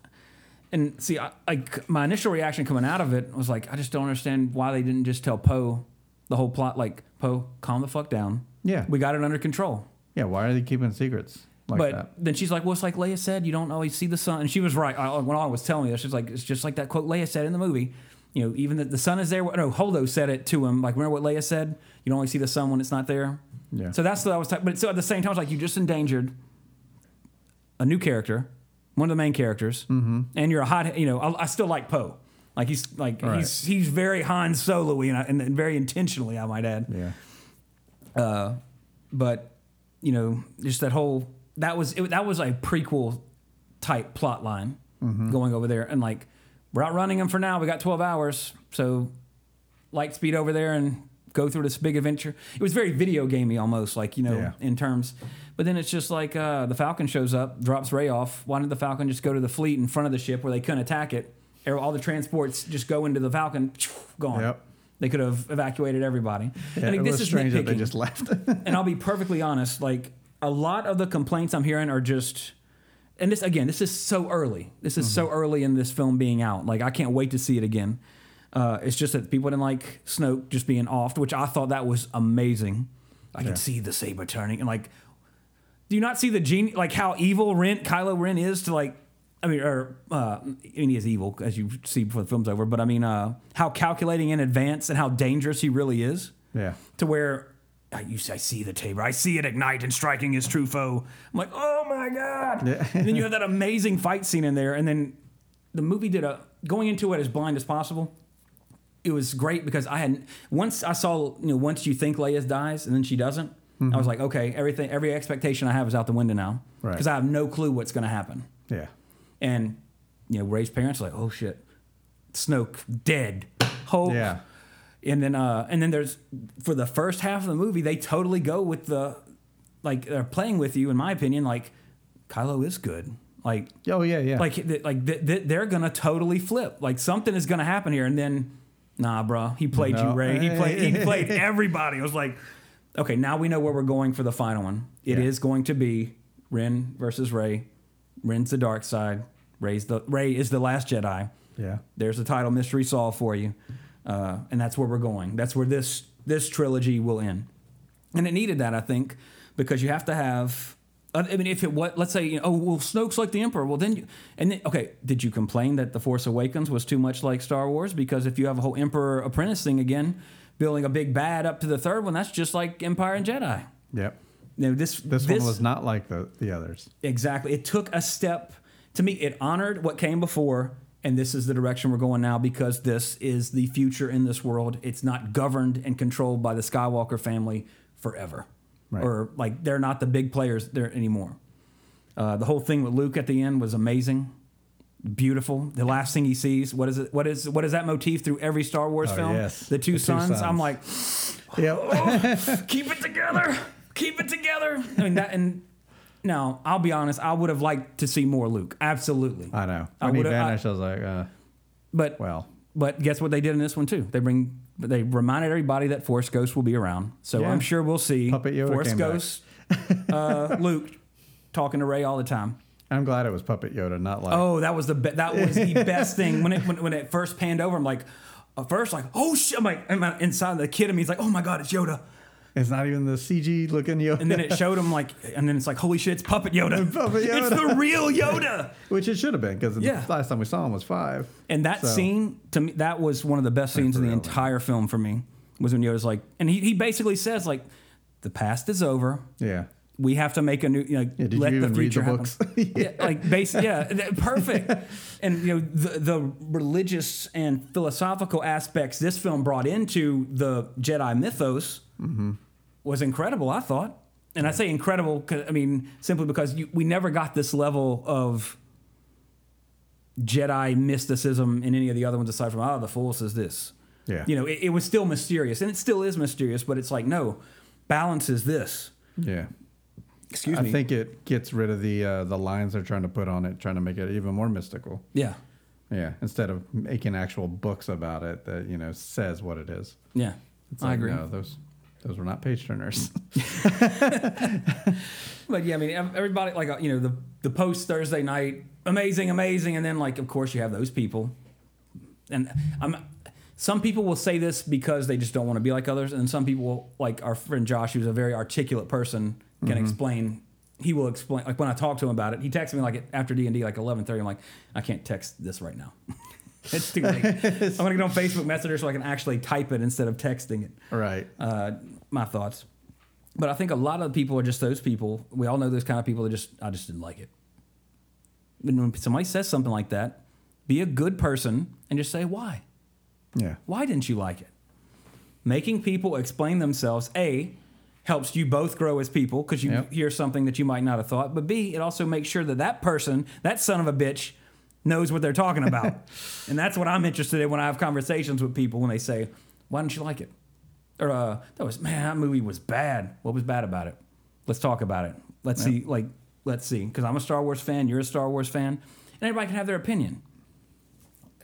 and see, I, I, my initial reaction coming out of it was like, I just don't understand why they didn't just tell Poe the whole plot. Like, Poe, calm the fuck down. Yeah. we got it under control. Yeah, why are they keeping secrets like but that? then she's like, well, it's like Leia said, you don't always see the sun. And she was right. I, when I was telling me this, she's like, it's just like that quote Leia said in the movie. You know, even that the sun is there. No, Holdo said it to him. Like, remember what Leia said? You don't only see the sun when it's not there. Yeah. So that's what I was. talking but so at the same time, it's like you just endangered a new character, one of the main characters, Mm-hmm. and you're a hot. You know, I, I still like Poe. Like he's like Right. he's he's very Han Solo-y and, and, and very intentionally, I might add. Yeah, Uh, but you know, just that whole that was it, that was a prequel type plot line going over there, and like we're outrunning them for now. We got twelve hours, so light speed over there and go through this big adventure. It was very video gamey almost, like you know, Yeah. in terms. But then it's just like uh, the Falcon shows up, drops Rey off. Why did the Falcon just go to the fleet in front of the ship where they couldn't attack it? All the transports just go into the Falcon, gone. Yep. They could have evacuated everybody. yeah and it this is strange that they nitpicking just left. and I'll be perfectly honest, like a lot of the complaints I'm hearing are just and this again, this is so early. This is so early in this film being out. Like I can't wait to see it again. Uh, it's just that people didn't like Snoke just being offed, which I thought that was amazing. I Yeah. could see the saber turning and like do you not see the genie like how evil Ren Kylo Ren is to like I mean or uh, I mean he is evil as you see before the film's over, but I mean uh, how calculating in advance and how dangerous he really is yeah, to where I, you, I see the tabor, I see it ignite and striking his true foe. I'm like, oh my god! Yeah. and then you have that amazing fight scene in there, and then the movie did a going into it as blind as possible. It was great because I had once I saw you know once you think Leia dies and then she doesn't. I was like, okay, everything, every expectation I have is out the window now Right. because I have no clue what's going to happen. yeah, And you know, Rey's parents are like, oh shit, Snoke dead. Oh, yeah. and then uh and then there's for the first half of the movie they totally go with the like they're playing with you in my opinion like Kylo is good. Like Oh yeah, yeah. like th- like th- th- they're gonna totally flip. Like something is gonna happen here. And then nah bro he played you Rey. He played he played everybody. I was like okay now we know where we're going for the final one. It is Yeah. going to be Ren versus Rey Ren's the dark side Rey's the Rey is the last Jedi yeah, there's the title mystery solved for you uh, and that's where we're going that's where this this trilogy will end and it needed that i think because you have to have i mean if it what let's say you know, oh well snoke's like the emperor well then you and then okay did you complain that the force awakens was too much like star wars because if you have a whole emperor apprentice thing again building a big bad up to the third one that's just like empire and jedi yep. you know, this This, one was not like the the others. Exactly. It took a step. To me, it honored what came before, and this is the direction we're going now because this is the future in this world. It's not governed and controlled by the Skywalker family forever, Right. or like they're not the big players there anymore. Uh, the whole thing with Luke at the end was amazing, beautiful. The last thing he sees, what is it? What is what is that motif through every Star Wars Oh, film? yes. The two The two sons. I'm sons. like, Yep. keep it together. Keep it together. I mean that and now I'll be honest, I would have liked to see more Luke. Absolutely. I know. I When he would've- I- vanished, I, was like, uh, But well, but guess what they did in this one too? They bring they reminded everybody that Force Ghost will be around. So Yeah. I'm sure we'll see Puppet Yoda Force. Ghost uh, Luke talking to Rey all the time. I'm glad it was Puppet Yoda, not like Oh, that was the be- that was the best thing when it when, when it first panned over. I'm like, at first like, oh shit, I'm like, I'm inside the kid in me, he's like, oh my god, it's Yoda. It's not even the CG looking Yoda. And then it showed him like, and then it's like, holy shit, it's puppet Yoda. Puppet It's the real Yoda. Which it should have been because Yeah. the last time we saw him was five. And that So- scene to me, that was one of the best scenes in the entire film for me. Was when Yoda's like, and he, he basically says like, the past is over. Yeah. We have to make a new, you know, Yeah, did let you the even read future the happen. books? yeah. like basic, yeah, perfect. and you know, the the religious and philosophical aspects this film brought into the Jedi mythos Mm-hmm. was incredible. I thought, and I say incredible, I mean simply because you, we never got this level of Jedi mysticism in any of the other ones aside from oh the Force is this. Yeah. You know, it, it was still mysterious, and it still is mysterious, but it's like no, balance is this. Yeah. Excuse I me. I think it gets rid of the uh, the lines they're trying to put on it, trying to make it even more mystical. yeah, Yeah. Instead of making actual books about it that, you know, says what it is. yeah, It's I like, agree. No, those those were not page turners. But yeah, I mean, everybody like uh, you know the the post Thursday night, amazing, amazing, and then like of course you have those people, and I'm. Some people will say this because they just don't want to be like others, and some people will, like our friend Josh, who's a very articulate person, can explain. He will explain. Like when I talk to him about it, he texts me like after D and D, like eleven thirty. I'm like, I can't text this right now. it's too late. I'm gonna get on Facebook Messenger so I can actually type it instead of texting it right. uh, my thoughts. But I think a lot of people are just those people. We all know those kind of people that just I just didn't like it. And when somebody says something like that, be a good person and just say why. Yeah. Why didn't you like it? Making people explain themselves, A, helps you both grow as people because you Yep. hear something that you might not have thought. But B, it also makes sure that that person, that son of a bitch, knows what they're talking about. and that's what I'm interested in when I have conversations with people when they say, why didn't you like it? Or, uh, that was, man, that movie was bad. What was bad about it? Let's talk about it. Let's see, like, let's see. Because I'm a Star Wars fan, you're a Star Wars fan, and everybody can have their opinion.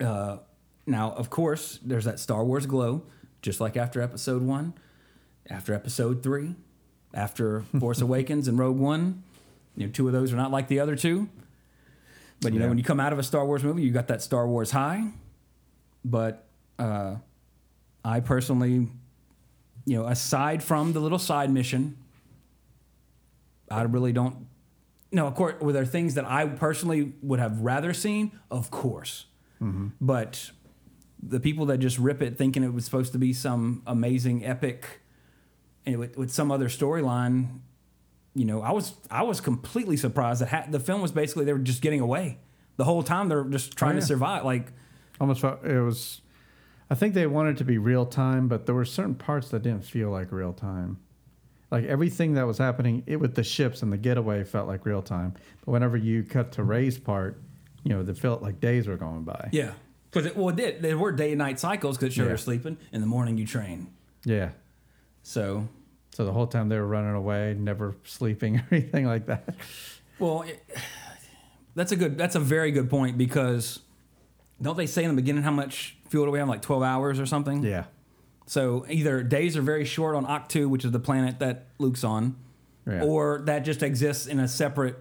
Uh, now, of course, there's that Star Wars glow, just like after Episode One, after Episode Three, after Force Awakens and Rogue One. You know, two of those are not like the other two. But you know, when you come out of a Star Wars movie, you got that Star Wars high. But uh, I personally, you know, aside from the little side mission, I really don't. No, of course, were there things that I personally would have rather seen? Of course. Mm-hmm. But the people that just rip it thinking it was supposed to be some amazing epic and with, with some other storyline, you know, I was I was completely surprised that ha- the film was basically they were just getting away the whole time. They're just trying oh, to yeah. survive. Like, Almost it was. I think they wanted it to be real time, but there were certain parts that didn't feel like real time. Like everything that was happening it, with the ships and the getaway felt like real time. But whenever you cut to Rey's part, you know, it felt like days were going by. yeah, because it, well, it did. There were day and night cycles because sure Yeah. they're sleeping. In the morning, you train. Yeah. So, So the whole time they were running away, never sleeping or anything like that. well, it, that's a good. That's a very good point because don't they say in the beginning how much fuel do we have? Like twelve hours or something. Yeah. So either days are very short on Ahch-To, which is the planet that Luke's on, Yeah. or that just exists in a separate.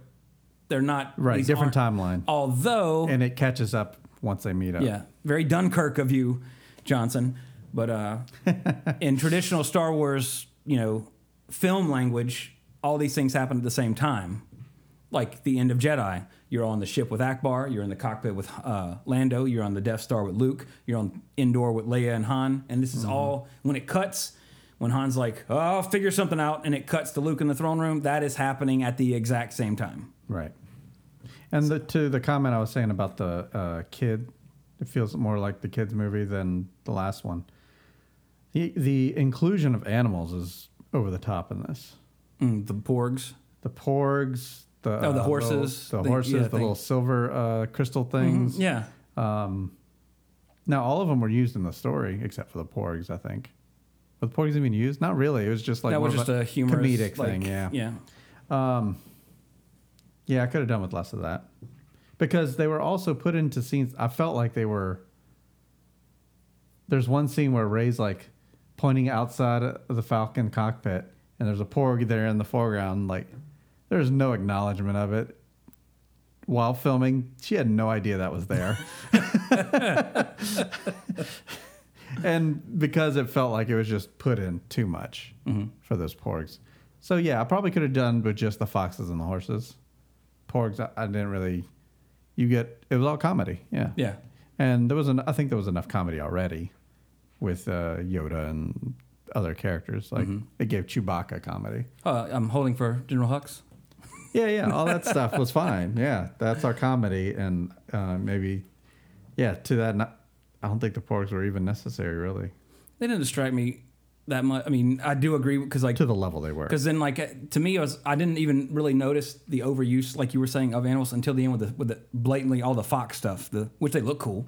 They're not Right, different timeline. Although, And it catches up once they meet up. yeah, very Dunkirk of you, Johnson. But uh, in traditional Star Wars, you know, film language, all these things happen at the same time. Like the end of Jedi, you're on the ship with Ackbar, you're in the cockpit with uh, Lando, you're on the Death Star with Luke, you're on Endor with Leia and Han, and this is all when it cuts. When Han's like, "Oh, I'll figure something out," and it cuts to Luke in the throne room, that is happening at the exact same time. Right. And the, to the comment I was saying about the uh, kid, it feels more like the kids movie than the last one. The the inclusion of animals is over the top in this. Mm, the Porgs. The porgs, the Oh, the uh, horses, the, the- horses, yeah, the thing. little silver uh, crystal things. Yeah. Now all of them were used in the story except for the porgs, I think. Were the porgs even used? Not really. It was just like that was just a humorous comedic like, thing. Yeah. Yeah. Yeah, I could have done with less of that. Because they were also put into scenes I felt like they were There's one scene where Rey's like pointing outside of the Falcon cockpit and there's a porg there in the foreground like there's no acknowledgement of it. While filming, she had no idea that was there. and because it felt like it was just put in too much for those porgs. So yeah, I probably could have done with just the foxes and the horses. Porgs, I, I didn't really. You get it was all comedy, yeah, Yeah. and there was an. I think there was enough comedy already with uh, Yoda and other characters. Like it gave Chewbacca comedy. Uh, I'm holding for General Hux. Yeah, yeah, all that stuff was fine. Yeah, that's our comedy, and uh, maybe, yeah, to that. Not, I don't think the porgs were even necessary, really, They didn't distract me that much. I mean, I do agree because like to the level they were. Because then, like uh, to me, it was I didn't even really notice the overuse, like you were saying, of animals until the end with the with the blatantly all the fox stuff, the which they look cool.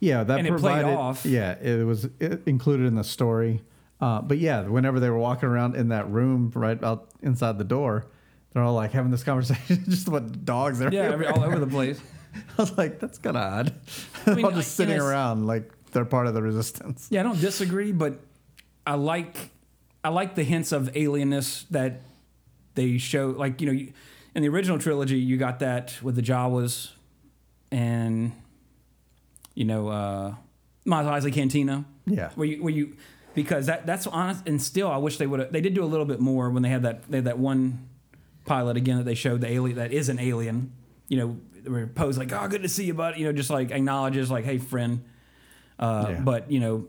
Yeah, that and it played provided. off. Yeah, it was it included in the story. Uh, but yeah, whenever they were walking around in that room right out inside the door, they're all like having this conversation just about dogs. Yeah, every, all over the place. I was like, that's kind of odd. mean, all just sitting in a s- around like they're part of the resistance. Yeah, I don't disagree, but I like I like the hints of alienness that they show. Like you know, you, in the original trilogy, you got that with the Jawas, and you know, uh, Mos Eisley Cantina. Yeah. where you where you because that that's honest. And still, I wish they would have. They did do a little bit more when they had that they had that one pilot again that they showed the alien that is an alien. You know, where posed like, "Oh, good to see you, bud." You know, just like acknowledges like, "Hey, friend." Uh, Yeah. But you know,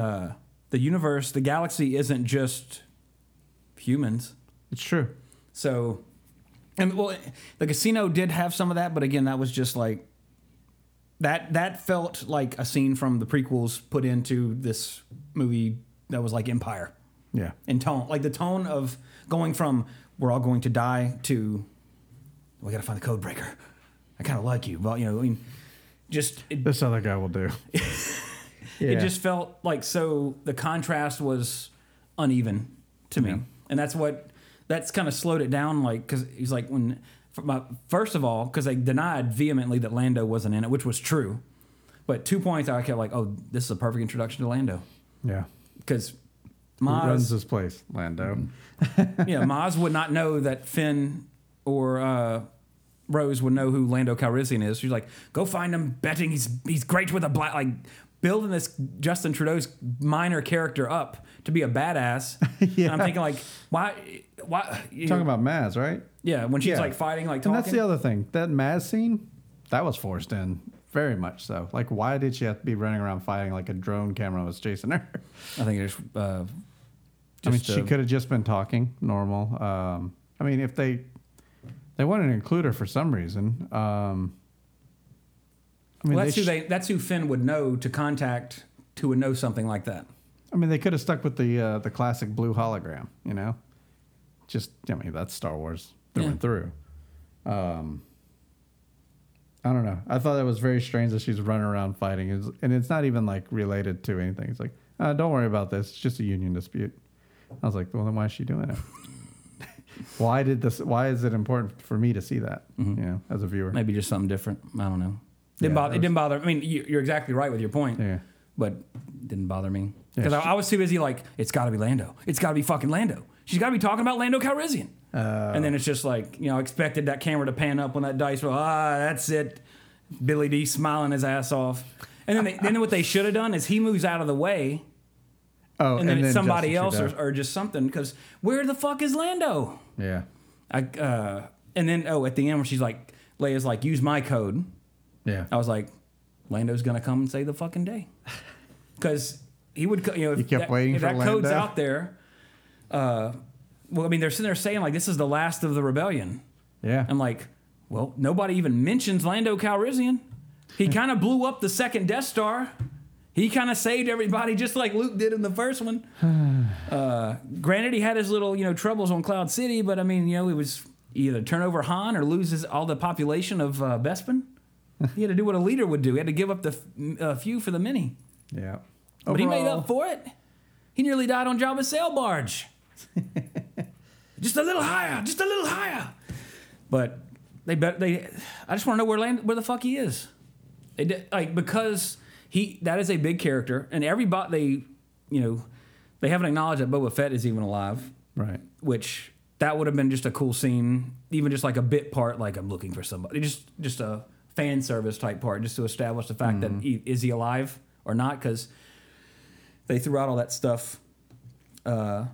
uh, the universe, the galaxy, isn't just humans. It's true. So, and well, the casino did have some of that, but again, that was just like that. That felt like a scene from the prequels put into this movie that was like Empire Yeah. in tone, like the tone of going from "we're all going to die" to "we got to find the code breaker." I kind of like you, but you know, I mean, just it, This other guy will do. yeah. it just felt like so the contrast was uneven to me Yeah. and that's what that's kind of slowed it down like because he's like when my, first of all because they denied vehemently that lando wasn't in it which was true but two points i kept like oh this is a perfect introduction to lando yeah. because Who runs Maz, this place? Lando. yeah, Maz would not know that Finn or uh, Rose would know who Lando Calrissian is. She's like, go find him, betting he's he's great with a black like building this Justin Trudeau's minor character up to be a badass. And I'm thinking like, why why you Talking know, about Maz, right? yeah when she's Yeah. like fighting like And that's the other thing. That Maz scene, that was forced in. Very much so. Like, why did she have to be running around fighting like a drone camera was chasing her? I think it's uh, I mean, she could have just been talking normal. Um, I mean, if they they wanted to include her for some reason, um, I mean, well, that's they who sh- they that's who Finn would know to contact to would know something like that. I mean, they could have stuck with the uh, the classic blue hologram. You know, just I mean, that's Star Wars through Yeah. and through. Um, I don't know. I thought that was very strange that she's running around fighting, and it's not even like related to anything. It's like, uh, don't worry about this. It's just a union dispute. I was like, well, then why is she doing it? why did this? Why is it important for me to see that? You know, as a viewer. Maybe just something different. I don't know. Didn't Yeah, bother. It was- didn't bother. I mean, you, you're exactly right with your point. Yeah. But didn't bother me Yeah, because I, I was too busy. Like, it's got to be Lando. It's got to be fucking Lando. She's got to be talking about Lando Calrissian. Uh, and then it's just like you know, expected that camera to pan up when that dice roll. Ah, that's it. Billy Dee smiling his ass off. And then, they, then what they should have done is he moves out of the way, Oh, and then it's somebody Justin else or, or just something. Because where the fuck is Lando? yeah, I, uh, and then oh, at the end when she's like, Leia's like, use my code. yeah. I was like, Lando's gonna come and save the fucking day, because he would. You know, if You kept that, waiting if for that code's Lando? out there. Uh, well, I mean, they're sitting there saying like, this is the last of the rebellion. yeah. I'm like, well, nobody even mentions Lando Calrissian. He kind of blew up the second Death Star. He kind of saved everybody just like Luke did in the first one. uh, granted, he had his little you know troubles on Cloud City, but I mean, you know, he was either turn over Han or lose his, all the population of uh, Bespin. He had to do what a leader would do. He had to give up the f- uh, few for the many. yeah. But he made up for it. He nearly died on Jabba's sail barge. just a little higher, just a little higher. But they bet they. I just want to know where land, where the fuck he is. They did, like because he that is a big character, and everybody they you know they haven't acknowledged that Boba Fett is even alive, Right. which that would have been just a cool scene, even just like a bit part, like I'm looking for somebody, just just a fan service type part, just to establish the fact that he, is he alive or not, because they threw out all that stuff uh,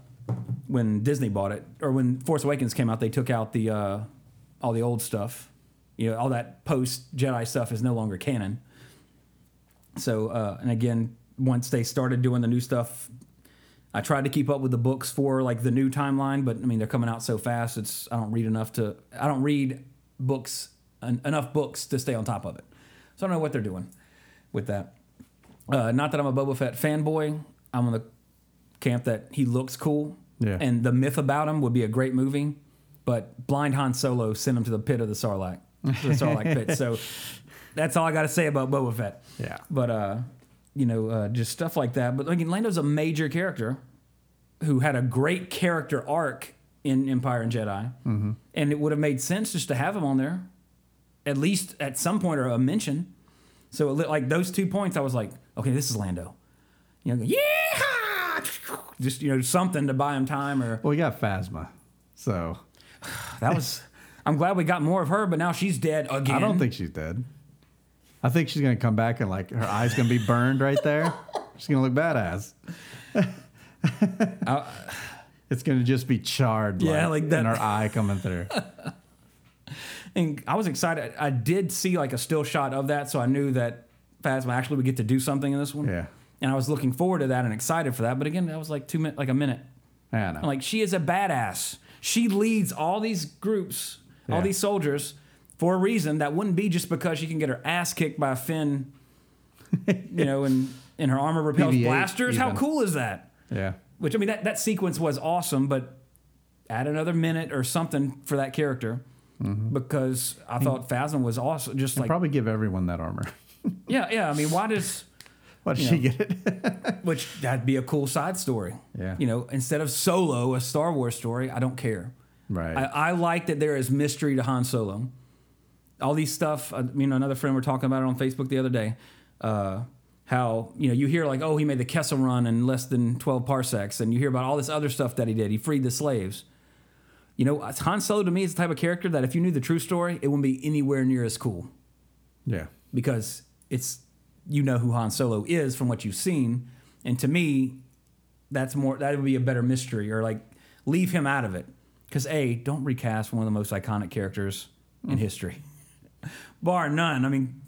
when Disney bought it, or when Force Awakens came out. They took out the uh, all the old stuff. You know, all that post Jedi stuff is no longer canon. So, uh, and again, once they started doing the new stuff, I tried to keep up with the books for like the new timeline, but I mean they're coming out so fast. It's I don't read enough to I don't read books en- enough books to stay on top of it. So I don't know what they're doing with that. Uh, not that I'm a Boba Fett fanboy. I'm on the camp that he looks cool, Yeah. and the myth about him would be a great movie. But Blind Han Solo sent him to the pit of the Sarlacc, the Sarlacc pit. So that's all I got to say about Boba Fett. Yeah. But uh, you know, uh, just stuff like that. But again, Lando's a major character who had a great character arc in Empire and Jedi, mm-hmm. and it would have made sense just to have him on there, at least at some point or a mention. So it, li- like those two points, I was like, okay, this is Lando. You know, yeah, just you know something to buy him time or Well, we got Phasma, so that was. I'm glad we got more of her, but now she's dead again. I don't think she's dead. I think she's gonna come back and like her eyes gonna be burned right there. She's gonna look badass. it's gonna just be charred. Yeah, like that. And her eye coming through. And I was excited. I did see like a still shot of that, so I knew that Phasma actually would get to do something in this one. Yeah. And I was looking forward to that and excited for that. But again, that was like two minutes, like a minute. I know. Like, she is a badass. She leads all these groups, all these soldiers, for a reason that wouldn't be just because she can get her ass kicked by Finn, you know, and and her armor repels BB-8 blasters. How cool is that? yeah. Which I mean, that that sequence was awesome, but add another minute or something for that character. Mm-hmm. Because I thought Phasma was awesome. Just like, Probably give everyone that armor. yeah, yeah. I mean, why does Why did she know. get it? which that'd be a cool side story. Yeah. You know, instead of Solo, a Star Wars story, I don't care. right. I, I like that there is mystery to Han Solo. All these stuff. you know. another friend we're talking about it on Facebook the other day. Uh, how you know you hear like, oh, he made the Kessel Run in less than twelve parsecs, and you hear about all this other stuff that he did. He freed the slaves. You know, Han Solo to me is the type of character that if you knew the true story, it wouldn't be anywhere near as cool yeah. because it's you know who Han Solo is from what you've seen, and to me, that's more that would be a better mystery or like leave him out of it because a don't recast one of the most iconic characters in history, bar none. I mean.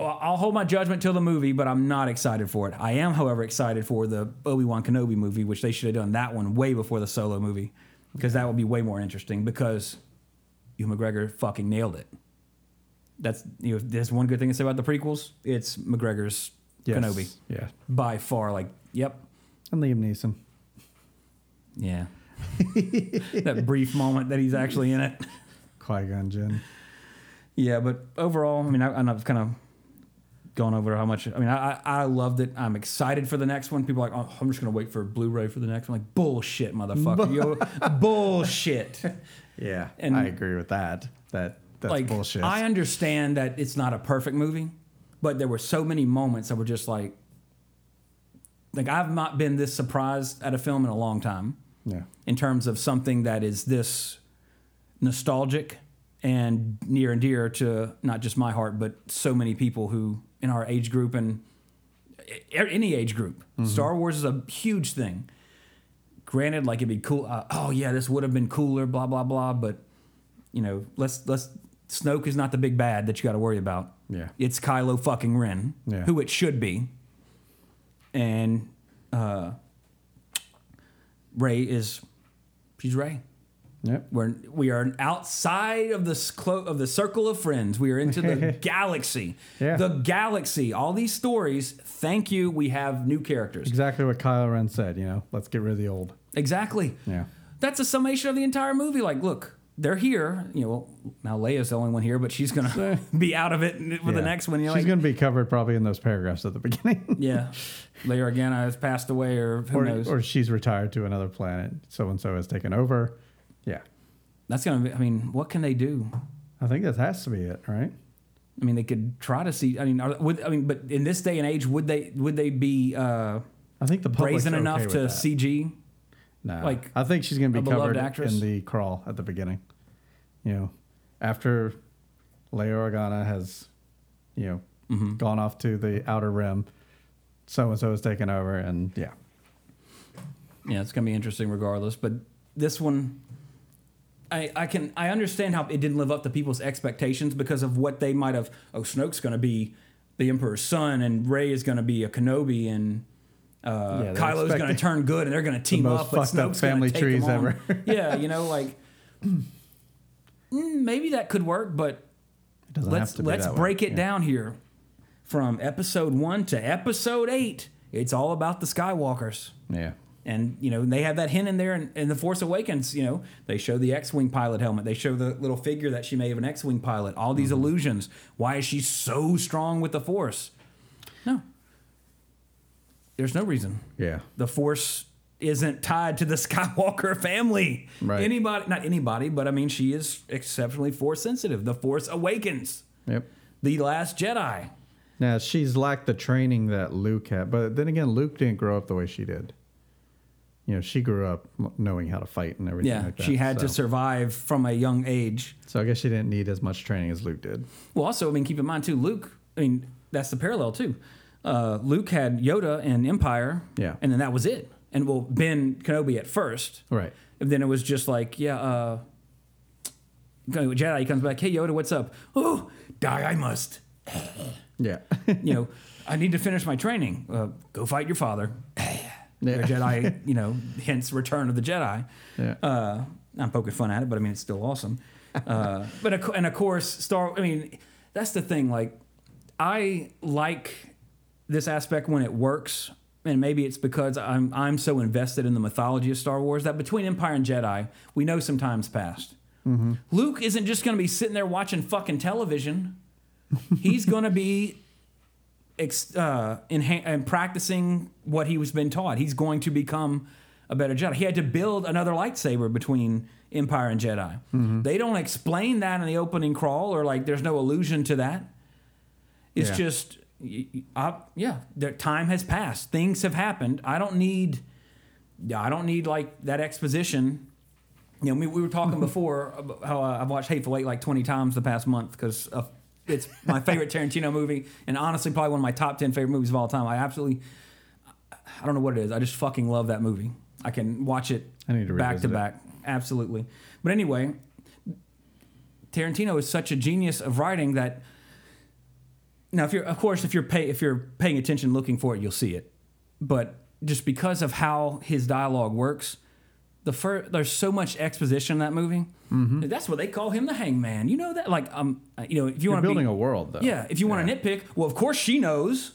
I'll I'll hold my judgment till the movie, but I'm not excited for it. I am, however, excited for the Obi Wan Kenobi movie, which they should have done that one way before the Solo movie, because that would be way more interesting. Because Ewan McGregor fucking nailed it that's you know, there's one good thing to say about the prequels. It's McGregor's Yes. Kenobi Yeah. by far. Like, yep, And Liam Neeson. yeah. that brief moment that he's actually in it. Qui Gon Jinn. Yeah, but overall, I mean, I, I've kind of gone over how much. I mean, I, I loved it. I'm excited for the next one. People are like, oh, I'm just gonna wait for a Blu-ray for the next one. Like, bullshit, motherfucker. Yo, bullshit. Yeah. And- I agree with that. That that's like bullshit. I understand that it's not a perfect movie, but there were so many moments that were just like like I've not been this surprised at a film in a long time yeah. in terms of something that is this nostalgic and near and dear to not just my heart but so many people who in our age group and any age group. Star Wars is a huge thing. Granted, like it'd be cool. Uh, oh yeah, this would have been cooler. Blah blah blah. But you know, let's let's. Snoke is not the big bad that you got to worry about. Yeah. it's Kylo fucking Ren, Yeah. who it should be, and uh, Rey is she's Rey. Yep. We're we are outside of the clo- of the circle of friends. We are into the galaxy. Yeah. The galaxy. All these stories. Thank you. We have new characters. Exactly what Kylo Ren said, you know, let's get rid of the old. Exactly. Yeah. That's a summation of the entire movie. Like, look, they're here. You know, well, now Leia's the only one here, but she's gonna be out of it for the next one. You're She's like, going to be covered probably in those paragraphs at the beginning. yeah, Leia again has passed away, or who or, knows? or she's retired to another planet. So and so has taken over. Yeah. That's gonna be. I mean, what can they do? I think that has to be it, right? I mean, they could try to see. I mean, are, would I mean, but in this day and age, would they would they be uh, I think the brazen okay enough to that. CG? No. like, I think she's going to be covered actress? in the crawl at the beginning. You know, after Leia Organa has, you know, Mm-hmm. gone off to the outer rim, so and so is taken over, and yeah, Yeah, it's gonna be interesting regardless. But this one, I I can I understand how it didn't live up to people's expectations because of what they might have. Oh, Snoke's gonna be the Emperor's son, and Rey is gonna be a Kenobi, and uh, Yeah, Kylo's gonna turn good, and they're gonna team most up. But fucked up Snoke's family take trees them on. ever. yeah, you know, like mm, maybe that could work, but it doesn't let's have to let's that way. break it Yeah. down here from episode one to episode eight. It's all about the Skywalkers. Yeah, And you know they have that hint in there and in the Force Awakens. You know they show the X-wing pilot helmet. They show the little figure that she made of an X-wing pilot. All these Mm-hmm. illusions. Why is she so strong with the Force? No, there's no reason. yeah, The Force isn't tied to the Skywalker family. Right. Anybody, not anybody, but I mean she is exceptionally Force sensitive. The Force Awakens. yep. The Last Jedi. Now she's lacked the training that Luke had, but then again, Luke didn't grow up the way she did. You know, she grew up knowing how to fight and everything Yeah, like that. she had to survive from a young age. So I guess she didn't need as much training as Luke did. Well, also, I mean, keep in mind too, Luke. I mean, that's the parallel too. Uh, Luke had Yoda and Empire, Yeah. and then that was it. And well, Ben Kenobi at first, Right. and then it was just like, yeah, uh, Jedi comes back, hey Yoda, what's up? Oh, die I must. Yeah. You know, I need to finish my training. Uh, go fight your father. Yeah. Jedi, you know, hence Return of the Jedi. yeah. Uh, I'm poking fun at it, but I mean it's still awesome. Uh, but of, and of course, Star. I mean, that's the thing. Like, I like this aspect when it works, and maybe it's because I'm I'm so invested in the mythology of Star Wars that between Empire and Jedi, we know some times passed. Luke isn't just going to be sitting there watching fucking television. He's going to be ex, uh, and practicing what he was been taught. He's going to become a better Jedi. He had to build another lightsaber between Empire and Jedi. They don't explain that in the opening crawl, or like there's no allusion to that. It's Yeah. just, uh, yeah, the time has passed. Things have happened. I don't need, yeah, I don't need like that exposition. You know, we, we were talking before about how uh, I've watched Hateful Eight like 20 times the past month because it's my favorite Tarantino movie, and honestly, probably one of my top 10 favorite movies of all time. I absolutely, I don't know what it is. I just fucking love that movie. I can watch it I need to back to revisit it. back. Absolutely. But anyway, Tarantino is such a genius of writing that now if you're of course if you're pay, if you're paying attention looking for it you'll see it. But just because of how his dialogue works, the fir- there's so much exposition in that movie. Mm-hmm. That's what they call him the hangman. You know that like um uh, you know if you want to building be, a world, though. Yeah, if you want to nitpick, well of course she knows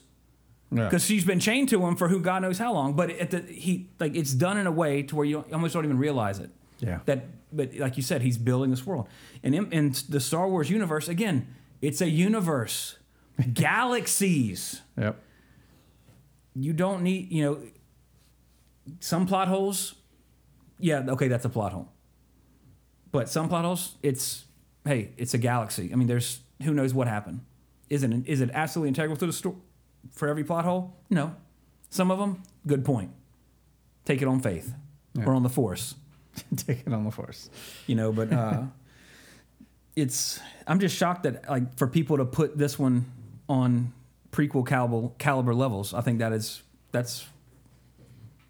Yeah. because she's been chained to him for who God knows how long. But at the, he like it's done in a way to where you almost don't even realize it. Yeah. That, but like you said, he's building this world, and in, in the Star Wars universe, again, it's a universe, galaxies. Yep. You don't need, you know, some plot holes. Yeah, okay, that's a plot hole. But some plot holes, it's hey, it's a galaxy. I mean, there's who knows what happened. Is it is it absolutely integral to the story for every plot hole? No. Some of them, good point. Take it on faith Yeah. or on the force, Take it on the force. you know. But uh, it's I'm just shocked that like for people to put this one on prequel caliber caliber levels. I think that is that's.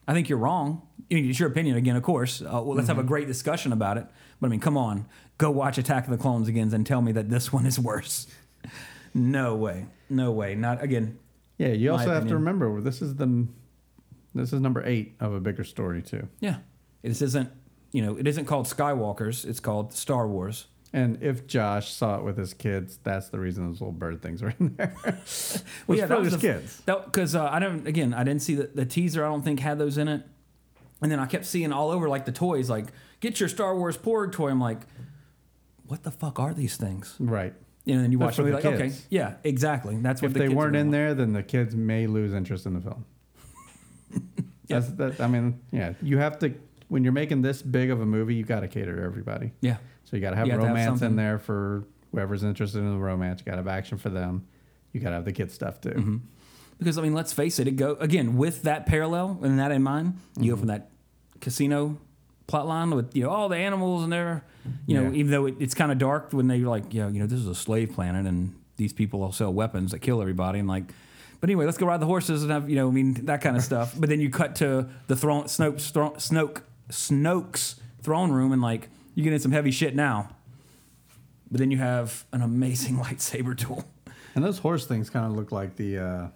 I think you're wrong. I mean, it's your opinion again, of course. Uh, well, let's have a great discussion about it. But I mean, come on, go watch Attack of the Clones again and tell me that this one is worse. No way, no way. Not again. Yeah, you also have to remember this is the this is number eight of a bigger story too. Yeah, this isn't. You know, it isn't called Skywalkers. It's called Star Wars. And if Josh saw it with his kids, that's the reason those little bird things are in there. was Well, yeah, that was his kids. Because uh, I don't. Again, I didn't see the, the teaser. I don't think had those in it. And then I kept seeing all over like the toys, like get your Star Wars Porg toy. I'm like, what the fuck are these things? Right. You know, and then you watch it, the like, okay, kids. yeah, exactly. That's what If the they kids weren't in there, then the kids may lose interest in the film. That's, that, I mean, yeah, you have to when you're making this big of a movie, you got to cater to everybody. Yeah. So you got to have You have romance in there for whoever's interested in the romance. You got to have action for them. You got to have the kid stuff too. Mm-hmm. Because I mean, let's face it. It go again with that parallel and that in mind. You Mm-hmm. open that casino plot line with you know all the animals and they're you know Yeah. even though it, it's kind of dark when they're like yeah you know this is a slave planet and these people all sell weapons that kill everybody and like But anyway, let's go ride the horses and have you know, I mean that kind of stuff. But then you cut to the throne, Snoke's, thro- Snoke, Snoke's throne room, and like you get in some heavy shit now. But then you have an amazing lightsaber duel. And those horse things kind of look like the uh,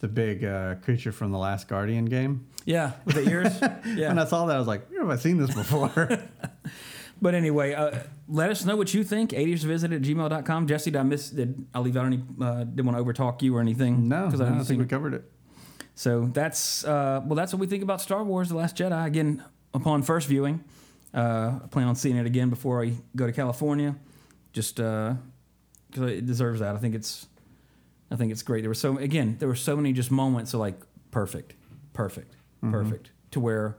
the big uh, creature from the last Guardian game. Yeah, with the ears. Yeah. When I saw that, I was like, "Where have I seen this before?" But anyway, uh, let us know what you think. 80svisit at gmail.com. Jesse, did I miss? Did I leave out any? Uh, didn't want to overtalk you or anything? no, because no, I I, think we covered it. So that's uh, well, that's what we think about Star Wars: The Last Jedi. Again, upon first viewing, uh, I plan on seeing it again before I go to California. Just because it deserves that. I think it's, I think it's great. There were so again, there were so many just moments of like perfect, perfect, perfect, to where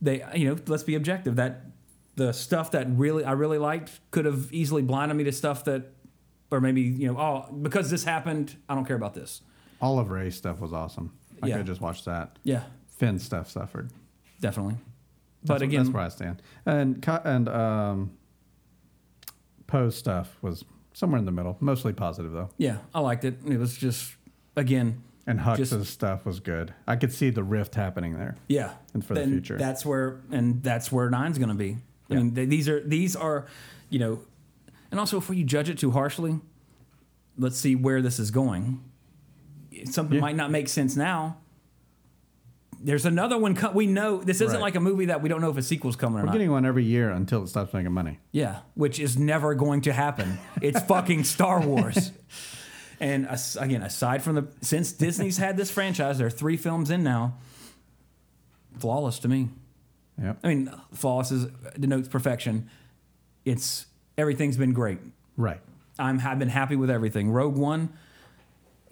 they, you know, let's be objective. That the stuff that really I really liked could have easily blinded me to stuff that, or maybe you know, oh, because this happened, I don't care about this. All of Rey's stuff was awesome. I Yeah. could just watched that. Yeah, Finn stuff suffered. definitely. But That's, again, that's where I stand. And and um, Poe's stuff was somewhere in the middle, mostly positive though. yeah, I liked it. It was just again, And Hux's Just- stuff was good. I could see the rift happening there. yeah, And for the future. That's where and that's where nine's going to be. I Yeah. mean, th- these are these are, you know, and also if you judge it too harshly, let's see where this is going. Something Yeah. might not make sense now. There's another one. Co- we know this isn't Right. like a movie that we don't know if a sequel's coming or We're not. getting one every year until it stops making money. Yeah, which is never going to happen. It's fucking Star Wars. And as, again, aside from the since Disney's had this franchise, there are three films in now. Flawless to me. Yep. I mean, flawless is, denotes perfection. It's everything's been great. Right. I'm have been happy with everything. Rogue One.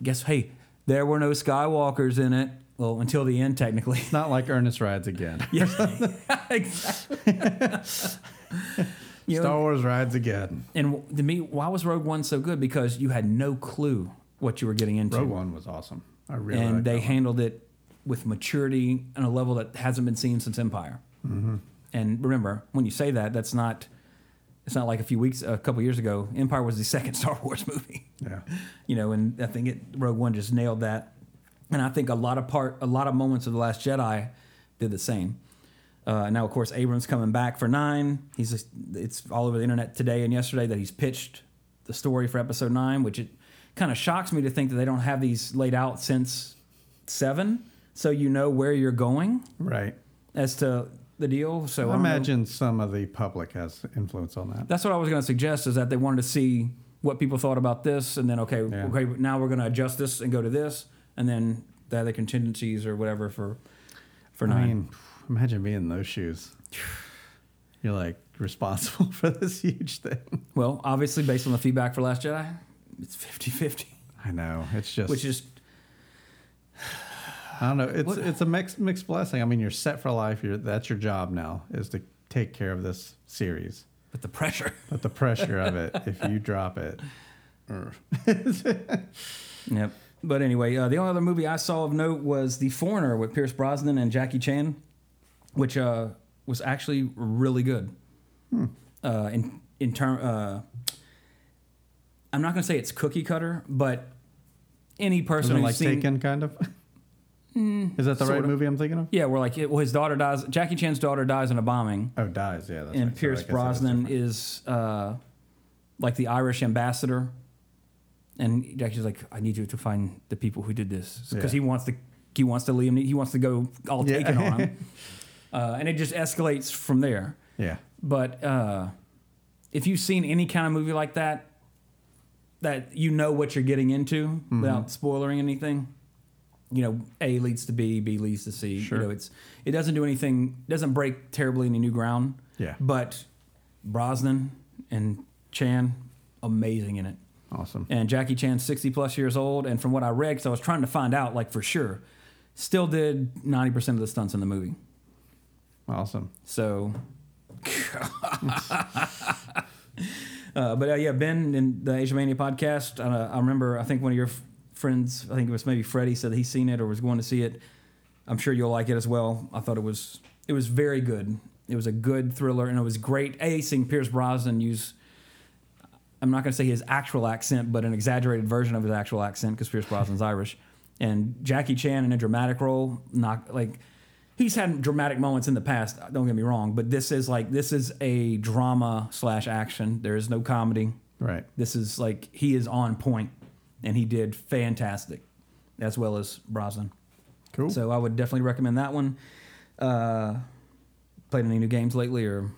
Guess hey, there were no Skywalkers in it. Well, until the end, technically. It's not like Ernest rides again. exactly. You know, Star Wars rides again. And to me, why was Rogue One so good? Because you had no clue what you were getting into. Rogue One was awesome. I really and they handled it with maturity on a level that hasn't been seen since Empire. Mm-hmm. And remember, when you say that, that's not. It's not like a few weeks, a couple years ago. Empire was the second Star Wars movie. Yeah. You know, and I think it, Rogue One just nailed that. And I think a lot of part, a lot of moments of the Last Jedi did the same. Uh, now, of course, Abrams coming back for nine. He's just, it's all over the internet today and yesterday that he's pitched the story for Episode nine, which it kind of shocks me to think that they don't have these laid out since seven, so you know where you're going Right. as to the deal. So I I don't know. imagine some of the public has influence on that. That's what I was going to suggest is that they wanted to see what people thought about this, and then okay, Yeah. okay, now we're going to adjust this and go to this, and then the other contingencies or whatever for for I nine. mean, imagine being in those shoes. You're like responsible for this huge thing. well, obviously, based on the feedback for Last Jedi, it's 50-50, I know. It's just which is I don't know. It's What- it's a mixed mixed blessing. I mean, you're set for life. You're that's your job now is to take care of this series. but the pressure. But the pressure of it, if you drop it. Yep. But anyway, uh, the only other movie I saw of note was The Foreigner with Pierce Brosnan and Jackie Chan, which uh, was actually really good. Uh, in in term, uh, I'm not going to say it's cookie cutter, but any person Isn't it who's like seen, Taken, kind of. is that the right sorta. movie I'm thinking of? yeah, we're like, it, well, his daughter dies. Jackie Chan's daughter dies in a bombing, Oh, dies. Yeah, that's and right. Pierce Sorry, I guess that is Brosnan is uh, like the Irish ambassador, and Jackie's like, "I need you to find the people who did this," because Yeah. he wants to he wants to Liam he wants to go all Yeah. taken on him, uh, and it just escalates from there. Yeah. But uh, if you've seen any kind of movie like that, that you know what you're getting into Mm-hmm. without spoiling anything, you know, A leads to B, B leads to C. Sure. You know, it's it doesn't do anything, doesn't break terribly any new ground. Yeah. But Brosnan and Chan, amazing in it. Awesome. And Jackie Chan's 60 plus years old, and from what I read, because I was trying to find out, like for sure, still did 90% of the stunts in the movie. Awesome. So, uh, but uh, yeah, Ben in the Asia Mania podcast, uh, I remember, I think one of your f- friends, I think it was maybe Freddie, said he's seen it or was going to see it. I'm sure you'll like it as well. I thought it was it was very good. It was a good thriller, and it was great. A seeing Pierce Brosnan use I'm not going to say his actual accent, but an exaggerated version of his actual accent because Pierce Brosnan's Irish. And Jackie Chan in a dramatic role, not like he's had dramatic moments in the past. Don't get me wrong, but this is like this is a drama slash action. There is no comedy. Right. This is like he is on point, and he did fantastic, as well as Brosnan. Cool. So I would definitely recommend that one. Uh, played any new games lately, or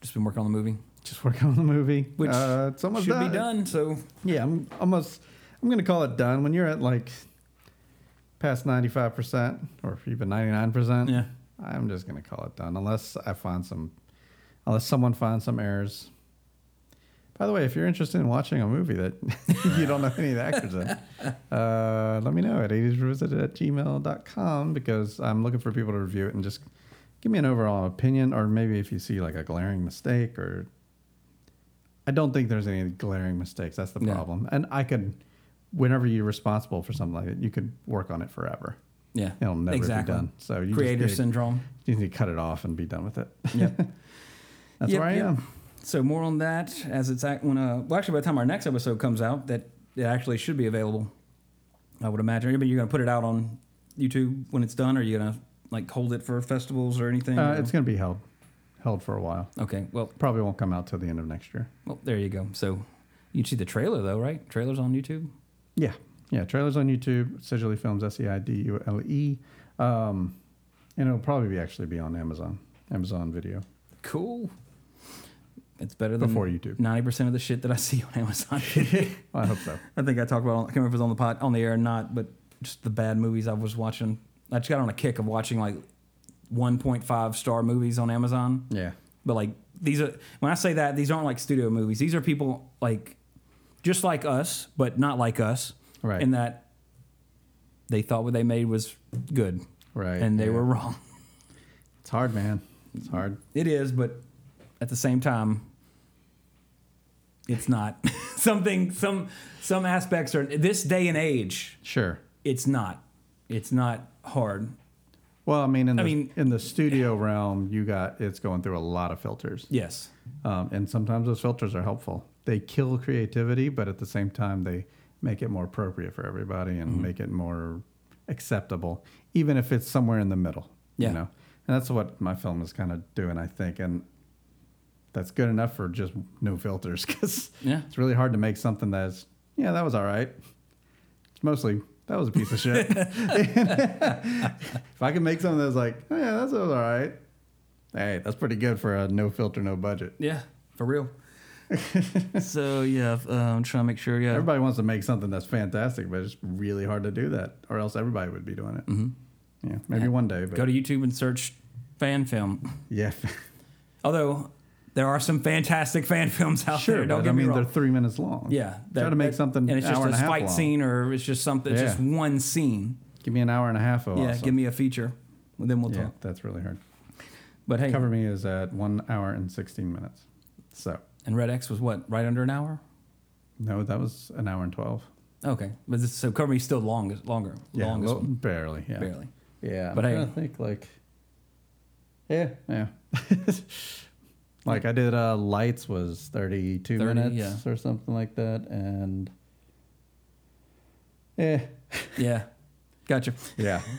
just been working on the movie, Just working on the movie. which uh, it's almost should done. be done. So Yeah, I'm almost. I'm gonna call it done when you're at like past ninety five percent or even ninety nine percent. Yeah. I'm just gonna call it done unless I find some, unless someone finds some errors. By the way, if you're interested in watching a movie that you don't know any of the actors in, uh, let me know at 80srevisited at gmail.com because I'm looking for people to review it and just give me an overall opinion or maybe if you see like a glaring mistake or I don't think there's any glaring mistakes. That's the problem. And I could, whenever you're responsible for something like that, you could work on it forever. yeah, It'll never exactly. be done. So you creator just need, syndrome. you need to cut it off and be done with it. Yep. That's Yep, where I yep. am. So more on that as it's act when uh well actually by the time our next episode comes out that it actually should be available. I would imagine. But you're gonna put it out on YouTube when it's done, or are you gonna like hold it for festivals or anything? Uh, or- it's going to be held, held for a while. okay. Well, Probably won't come out till the end of next year. well, there you go. So you can see the trailer though, right? Trailers on YouTube. Yeah, yeah. Trailers on YouTube. Seidule Films. S e i d u l e. Um, and it'll probably be actually be on Amazon. Amazon Video. Cool. It's better than Before YouTube. Ninety percent of the shit that I see on Amazon. Well, I hope so. I think I talked about. I can't remember if it was on the pod, on the air or not, but just the bad movies I was watching. I just got on a kick of watching like 1.5 star movies on Amazon. Yeah. But like these are when I say that these aren't like studio movies. These are people like just like us, but not like us. Right. In that they thought what they made was good. Right, And they yeah. were wrong. It's hard, man. It's hard. It is, but at the same time, it's not. Something some some aspects are this day and age, Sure. it's not. It's not hard. Well, I mean, in I the, mean- in the studio realm, you got it's going through a lot of filters, Yes. um, and sometimes those filters are helpful. They kill creativity, but at the same time, they make it more appropriate for everybody Mm-hmm. and make it more acceptable, even if it's somewhere in the middle. Yeah. You know, and that's what my film is kind of doing, I think, and that's good enough for just no filters because Yeah. it's really hard to make something that's yeah, that was all right. It's mostly that was a piece of shit. if I can make something that's like, oh, yeah, that's all right. Hey, that's pretty good for a no filter, no budget. Yeah, for real. so yeah, uh, I'm trying to make sure. Yeah, Everybody wants to make something that's fantastic, but it's really hard to do that, or else everybody would be doing it. Mm-hmm. Yeah, maybe one day, but go to YouTube and search fan film. yeah, Although there are some fantastic fan films out sure. there. Don't but get I me mean, wrong. they're three minutes long. yeah, try to make that- something and it's hour just a fight long. scene, or it's just something. It's Yeah. just one scene. Give me an hour and a half of awesome. Yeah, awesome. give me a feature. Well, then we'll Yeah, talk. that's really hard. But hey, Cover Me is at one hour and sixteen minutes. So and Red X was what? Right under an hour. no, that was an hour and twelve. Okay, but this, so Cover Me is still long, longer, Yeah, longest well, one, barely. Yeah, barely. Yeah, But I'm hey- trying to think like, yeah, yeah. like I did. Uh, Lights was thirty-two 30, minutes yeah. or something like that, and yeah, Yeah, gotcha. yeah.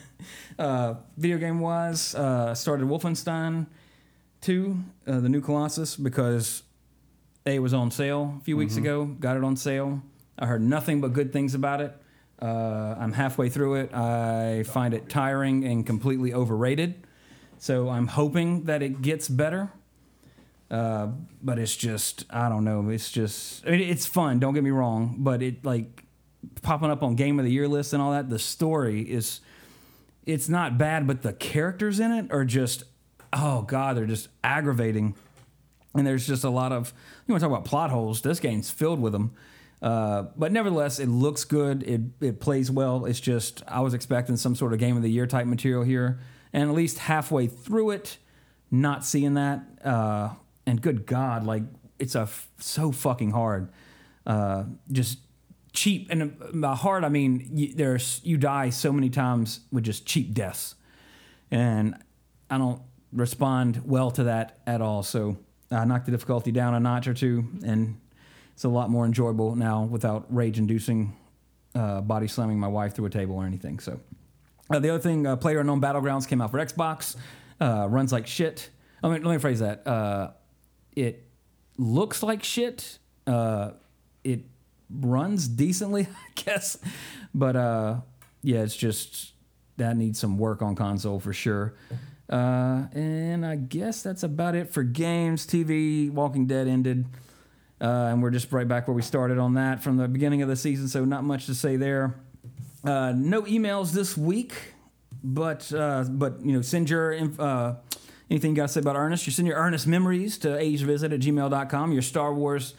Uh, video game wise, uh, started Wolfenstein 2, uh, the new Colossus, because A it was on sale a few weeks ago. Got it on sale. I heard nothing but good things about it. Uh, I'm halfway through it. I find it tiring and completely overrated. So I'm hoping that it gets better. Uh, but it's just, I don't know. It's just, I mean, it's fun. Don't get me wrong. But it, like, popping up on Game of the Year lists and all that, the story is it's not bad, but the characters in it are just oh god, they're just aggravating. And there's just a lot of you want to talk about plot holes. This game's filled with them. Uh, but nevertheless, it looks good. It it plays well. It's just I was expecting some sort of game of the year type material here, and at least halfway through it, not seeing that. Uh, and good God, like it's a f- so fucking hard. Uh, just cheap and by hard I mean you, there's you die so many times with just cheap deaths, and I don't respond well to that at all. So I knocked the difficulty down a notch or two, and it's a lot more enjoyable now without rage-inducing uh, body slamming my wife through a table or anything. So uh, the other thing, uh, Player Unknown Battlegrounds came out for Xbox. Uh, runs like shit. I mean, let me phrase that. It looks like shit. Uh, it runs decently, I guess. But uh, yeah, it's just that needs some work on console for sure. Uh, and I guess that's about it for games. TV, Walking Dead ended. Uh, and we're just right back where we started on that from the beginning of the season, so not much to say there. Uh, no emails this week, but uh, but you know, send your uh, anything you got to say about Ernest. You send your Ernest memories to 80svisit at gmail.com, your Star Wars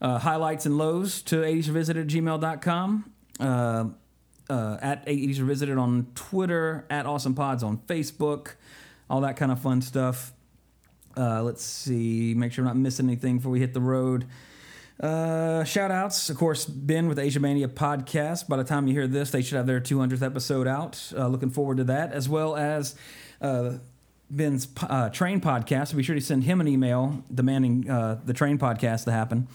uh, highlights and lows to 80svisit at gmail.com. Uh, uh, at 80s Revisited on Twitter, at Awesome Pods on Facebook, all that kind of fun stuff. Uh, let's see, make sure I'm not missing anything before we hit the road. Uh, shout outs, of course, Ben with Asia Mania podcast. By the time you hear this, they should have their 200th episode out. Uh, looking forward to that, as well as uh, Ben's uh, train podcast. So be sure to send him an email demanding uh, the train podcast to happen.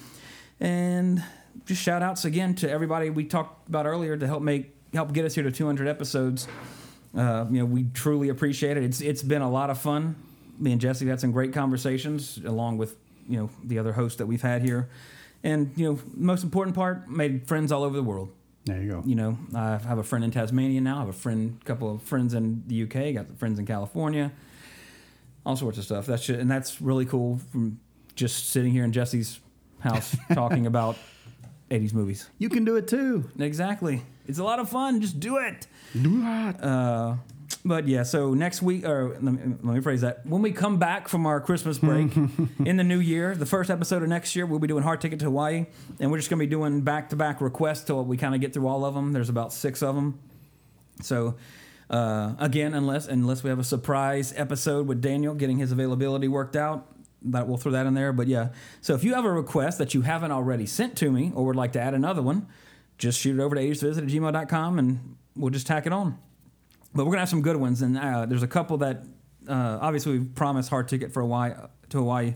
And just shout outs again to everybody we talked about earlier to help make help get us here to 200 episodes. Uh, you know, we truly appreciate it. It's it's been a lot of fun. Me and Jesse had some great conversations, along with you know the other hosts that we've had here, and you know, most important part, made friends all over the world. There you go. You know, I have a friend in Tasmania now. I have a friend, couple of friends in the UK. Got friends in California. All sorts of stuff. That's just, and that's really cool. From just sitting here in Jesse's house talking about 80s movies. You can do it too. Exactly. It's a lot of fun. Just do it. Do it. Uh, but yeah, so next week, or let me, let me phrase that. When we come back from our Christmas break in the new year, the first episode of next year, we'll be doing Hard Ticket to Hawaii. And we're just going to be doing back to back requests till we kind of get through all of them. There's about six of them. So, uh, again, unless unless we have a surprise episode with Daniel getting his availability worked out, that we'll throw that in there. But yeah, so if you have a request that you haven't already sent to me or would like to add another one, just shoot it over to 80svisit at gmail.com and we'll just tack it on. But we're gonna have some good ones, and uh, there's a couple that uh, obviously we've promised hard ticket for Hawaii to Hawaii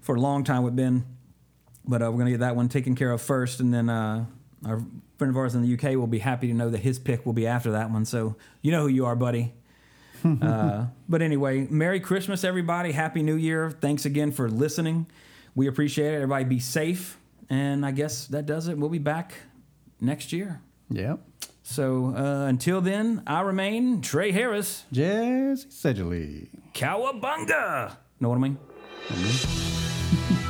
for a long time with Ben, but uh, we're gonna get that one taken care of first, and then uh, our friend of ours in the UK will be happy to know that his pick will be after that one. So you know who you are, buddy. uh, but anyway, Merry Christmas, everybody. Happy New Year. Thanks again for listening. We appreciate it. Everybody be safe. And I guess that does it. We'll be back next year. Yep. So uh, until then, I remain Trey Harris. Jesse Sedgley. Cowabunga! Know what I mean? Find